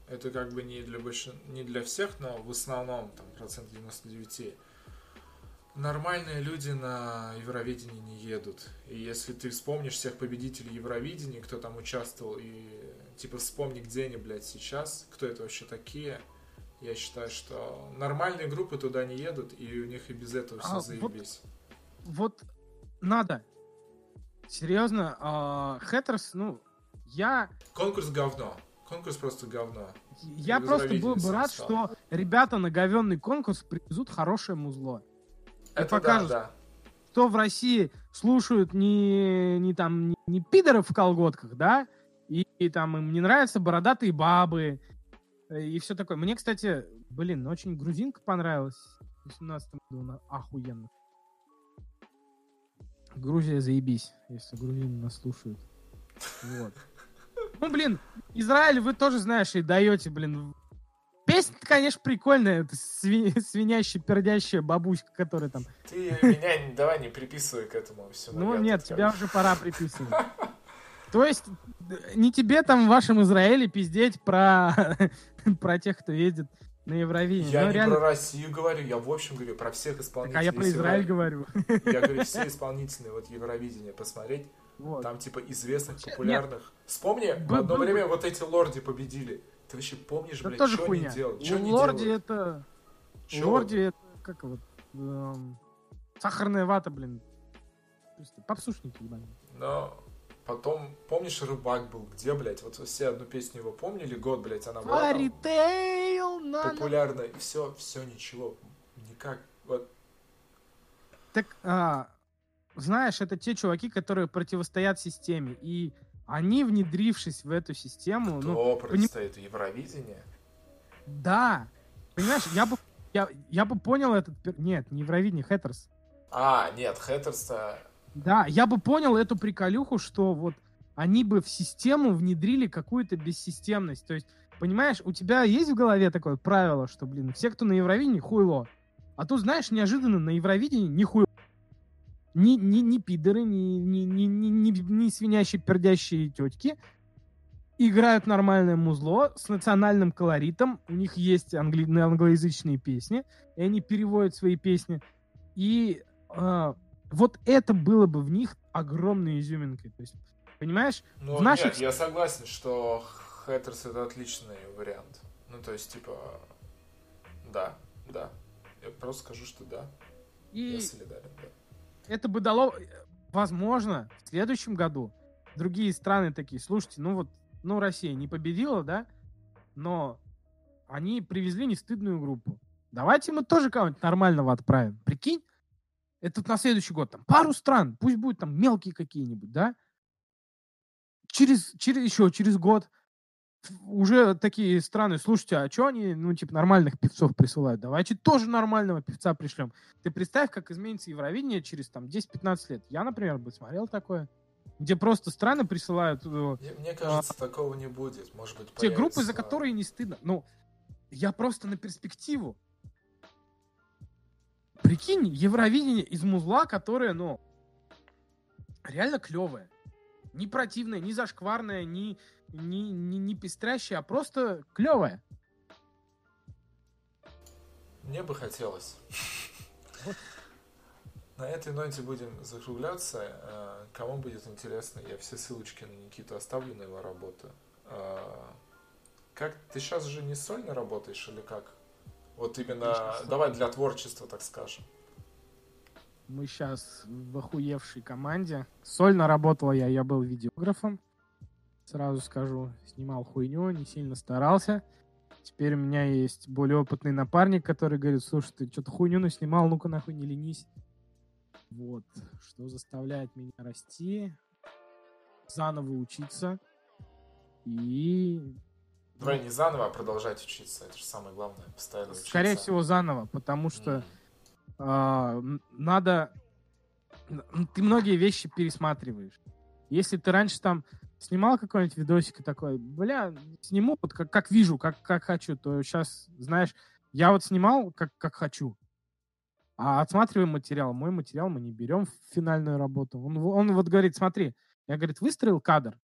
это как бы не для больш... не для всех, но в основном там процент 99 нормальные люди на Евровидении не едут. И если ты вспомнишь всех победителей Евровидения, кто там участвовал, и типа вспомни, где они, блядь, сейчас, кто это вообще такие, я считаю, что нормальные группы туда не едут, и у них и без этого все А, вот заебись. Вот надо. Серьезно, а, Хэттерс, ну, я, Конкурс говно. Конкурс просто говно. я просто был бы рад, стал. что ребята на говенный конкурс привезут хорошее музло. Это покажут. да, да. Кто в России слушают не, не там, не, не пидоров в колготках, да, и, и там им не нравятся бородатые бабы, и все такое. Мне, кстати, блин, очень грузинка понравилась в 18 году, она охуенно. Грузия заебись, если грузины нас слушают. Вот. Ну, блин, Израиль вы тоже, знаешь, и даете, блин. Песня, конечно, прикольная. Это сви- свинящая, пердящая бабуська, которая там Ты меня давай не приписывай к этому всему. ну нет, тебя уже пора приписывать. То есть д- не тебе там в вашем Израиле пиздеть про, про тех, кто ездит на Евровидение. Я Ну, не реально, про Россию говорю, я в общем говорю про всех так, исполнителей. а я про Израиль вы- говорю. Я говорю, все исполнительные, вот Евровидение посмотреть, Вот. там типа известных, популярных. Вспомни, в одно был бы- время вот эти лорди победили. Ты вообще помнишь, Это блядь, тоже что они хуйня. делают? У Что они Лорди делают? это... Чё Лорди это... Как вот... эм, сахарная вата, блин. Попсушники, ебаные. Но потом, помнишь, Рыбак был, где, блядь, вот все одну песню его помнили, год, блядь, она была там на- популярна, и все, все, ничего, никак, вот, Так, а, знаешь, это те чуваки, которые противостоят системе. И они, внедрившись в эту систему, ну, кто противостоит Евровидение? Да. Понимаешь, я бы, я, я бы понял этот... пер- Нет, не Евровидение, Хэттерс. А, нет, Хэттерс-то Да, я бы понял эту приколюху, что вот они бы в систему внедрили какую-то бессистемность. То есть, понимаешь, у тебя есть в голове такое правило, что, блин, все, кто на Евровидении, хуйло. А тут, знаешь, неожиданно на Евровидении нихуя ни, ни, ни пидоры, ни, ни, ни, ни, ни, ни свинящие пердящие тетки играют нормальное музло с национальным колоритом. У них есть англи... англоязычные песни, и они переводят свои песни. И э, вот это было бы в них огромной изюминкой. То есть, понимаешь? Ну, в наших... нет, я согласен, что Хэттерс это отличный вариант. Ну, то есть, типа, да, да. Я просто скажу, что да. И... Я солидарен, да это бы дало, возможно, в следующем году другие страны такие, слушайте, ну вот, ну Россия не победила, да, но они привезли нестыдную группу. Давайте мы тоже кого-нибудь нормального отправим. Прикинь, это на следующий год там пару стран, пусть будет там мелкие какие-нибудь, да? Через, через еще через год уже такие страны, слушайте, а что они, ну, типа, нормальных певцов присылают? Давайте тоже нормального певца пришлем. Ты представь, как изменится Евровидение через, там, 10-15 лет. Я, например, бы смотрел такое. Где просто страны присылают... Э, мне, мне кажется, а, такого не будет. Может быть, Те группы, за которые не стыдно. Ну, я просто на перспективу. Прикинь, Евровидение из музла, которое, ну, реально клевое. Не противное, не зашкварное, не, не, не, не пестрящая, а просто клевая. Мне бы хотелось. На этой ноте будем закругляться. Э, кому будет интересно, я все ссылочки на Никиту оставлю на его работу. Э, как ты сейчас же не сольно работаешь или как? Вот именно, давай для творчества, так скажем. Мы сейчас в охуевшей команде. Сольно работал я, я был видеографом. Сразу скажу, снимал хуйню, не сильно старался. Теперь у меня есть более опытный напарник, который говорит, слушай, ты что-то хуйню наснимал, ну-ка нахуй не ленись. Вот, что заставляет меня расти, заново учиться и... Давай не заново, а продолжать учиться, это же самое главное, постоянно учиться. Скорее всего заново, потому что mm. э, надо... Ты многие вещи пересматриваешь. Если ты раньше там снимал какой-нибудь видосик и такой, бля, сниму вот как, как вижу, как, как хочу, то сейчас, знаешь, я вот снимал как, как хочу, а отсматриваем материал. Мой материал мы не берем в финальную работу. Он, он вот говорит, смотри, я, говорит, выстроил кадр,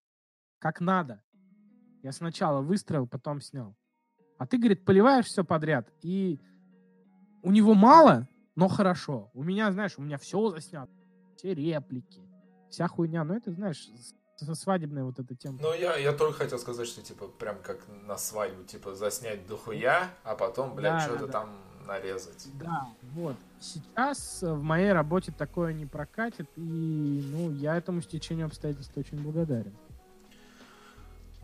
как надо. Я сначала выстроил, потом снял. А ты, говорит, поливаешь все подряд. И у него мало, но хорошо. У меня, знаешь, у меня все заснято. Все реплики, вся хуйня. Но это, знаешь, свадебная вот эта тема. Ну, я, я только хотел сказать, что, типа, прям как на свадьбу, типа, заснять дохуя, а потом, блядь, да, что-то да, там нарезать. Да, вот. Сейчас в моей работе такое не прокатит, и, ну, я этому стечению обстоятельств очень благодарен.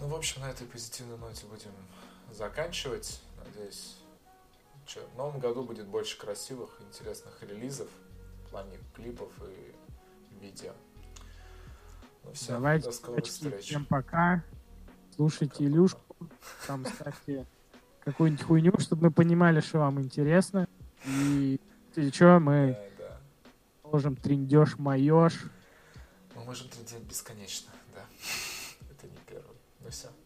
Ну, в общем, на этой позитивной ноте будем заканчивать. Надеюсь, что, в новом году будет больше красивых, интересных релизов в плане клипов и видео. Ну, все, Давайте, до скорой встречи. Всем пока. Слушайте Илюшку. Там ставьте какую-нибудь хуйню, чтобы мы понимали, что вам интересно. И ты что, мы да, да. можем триндеж, маешь. Мы можем триндеть бесконечно, да.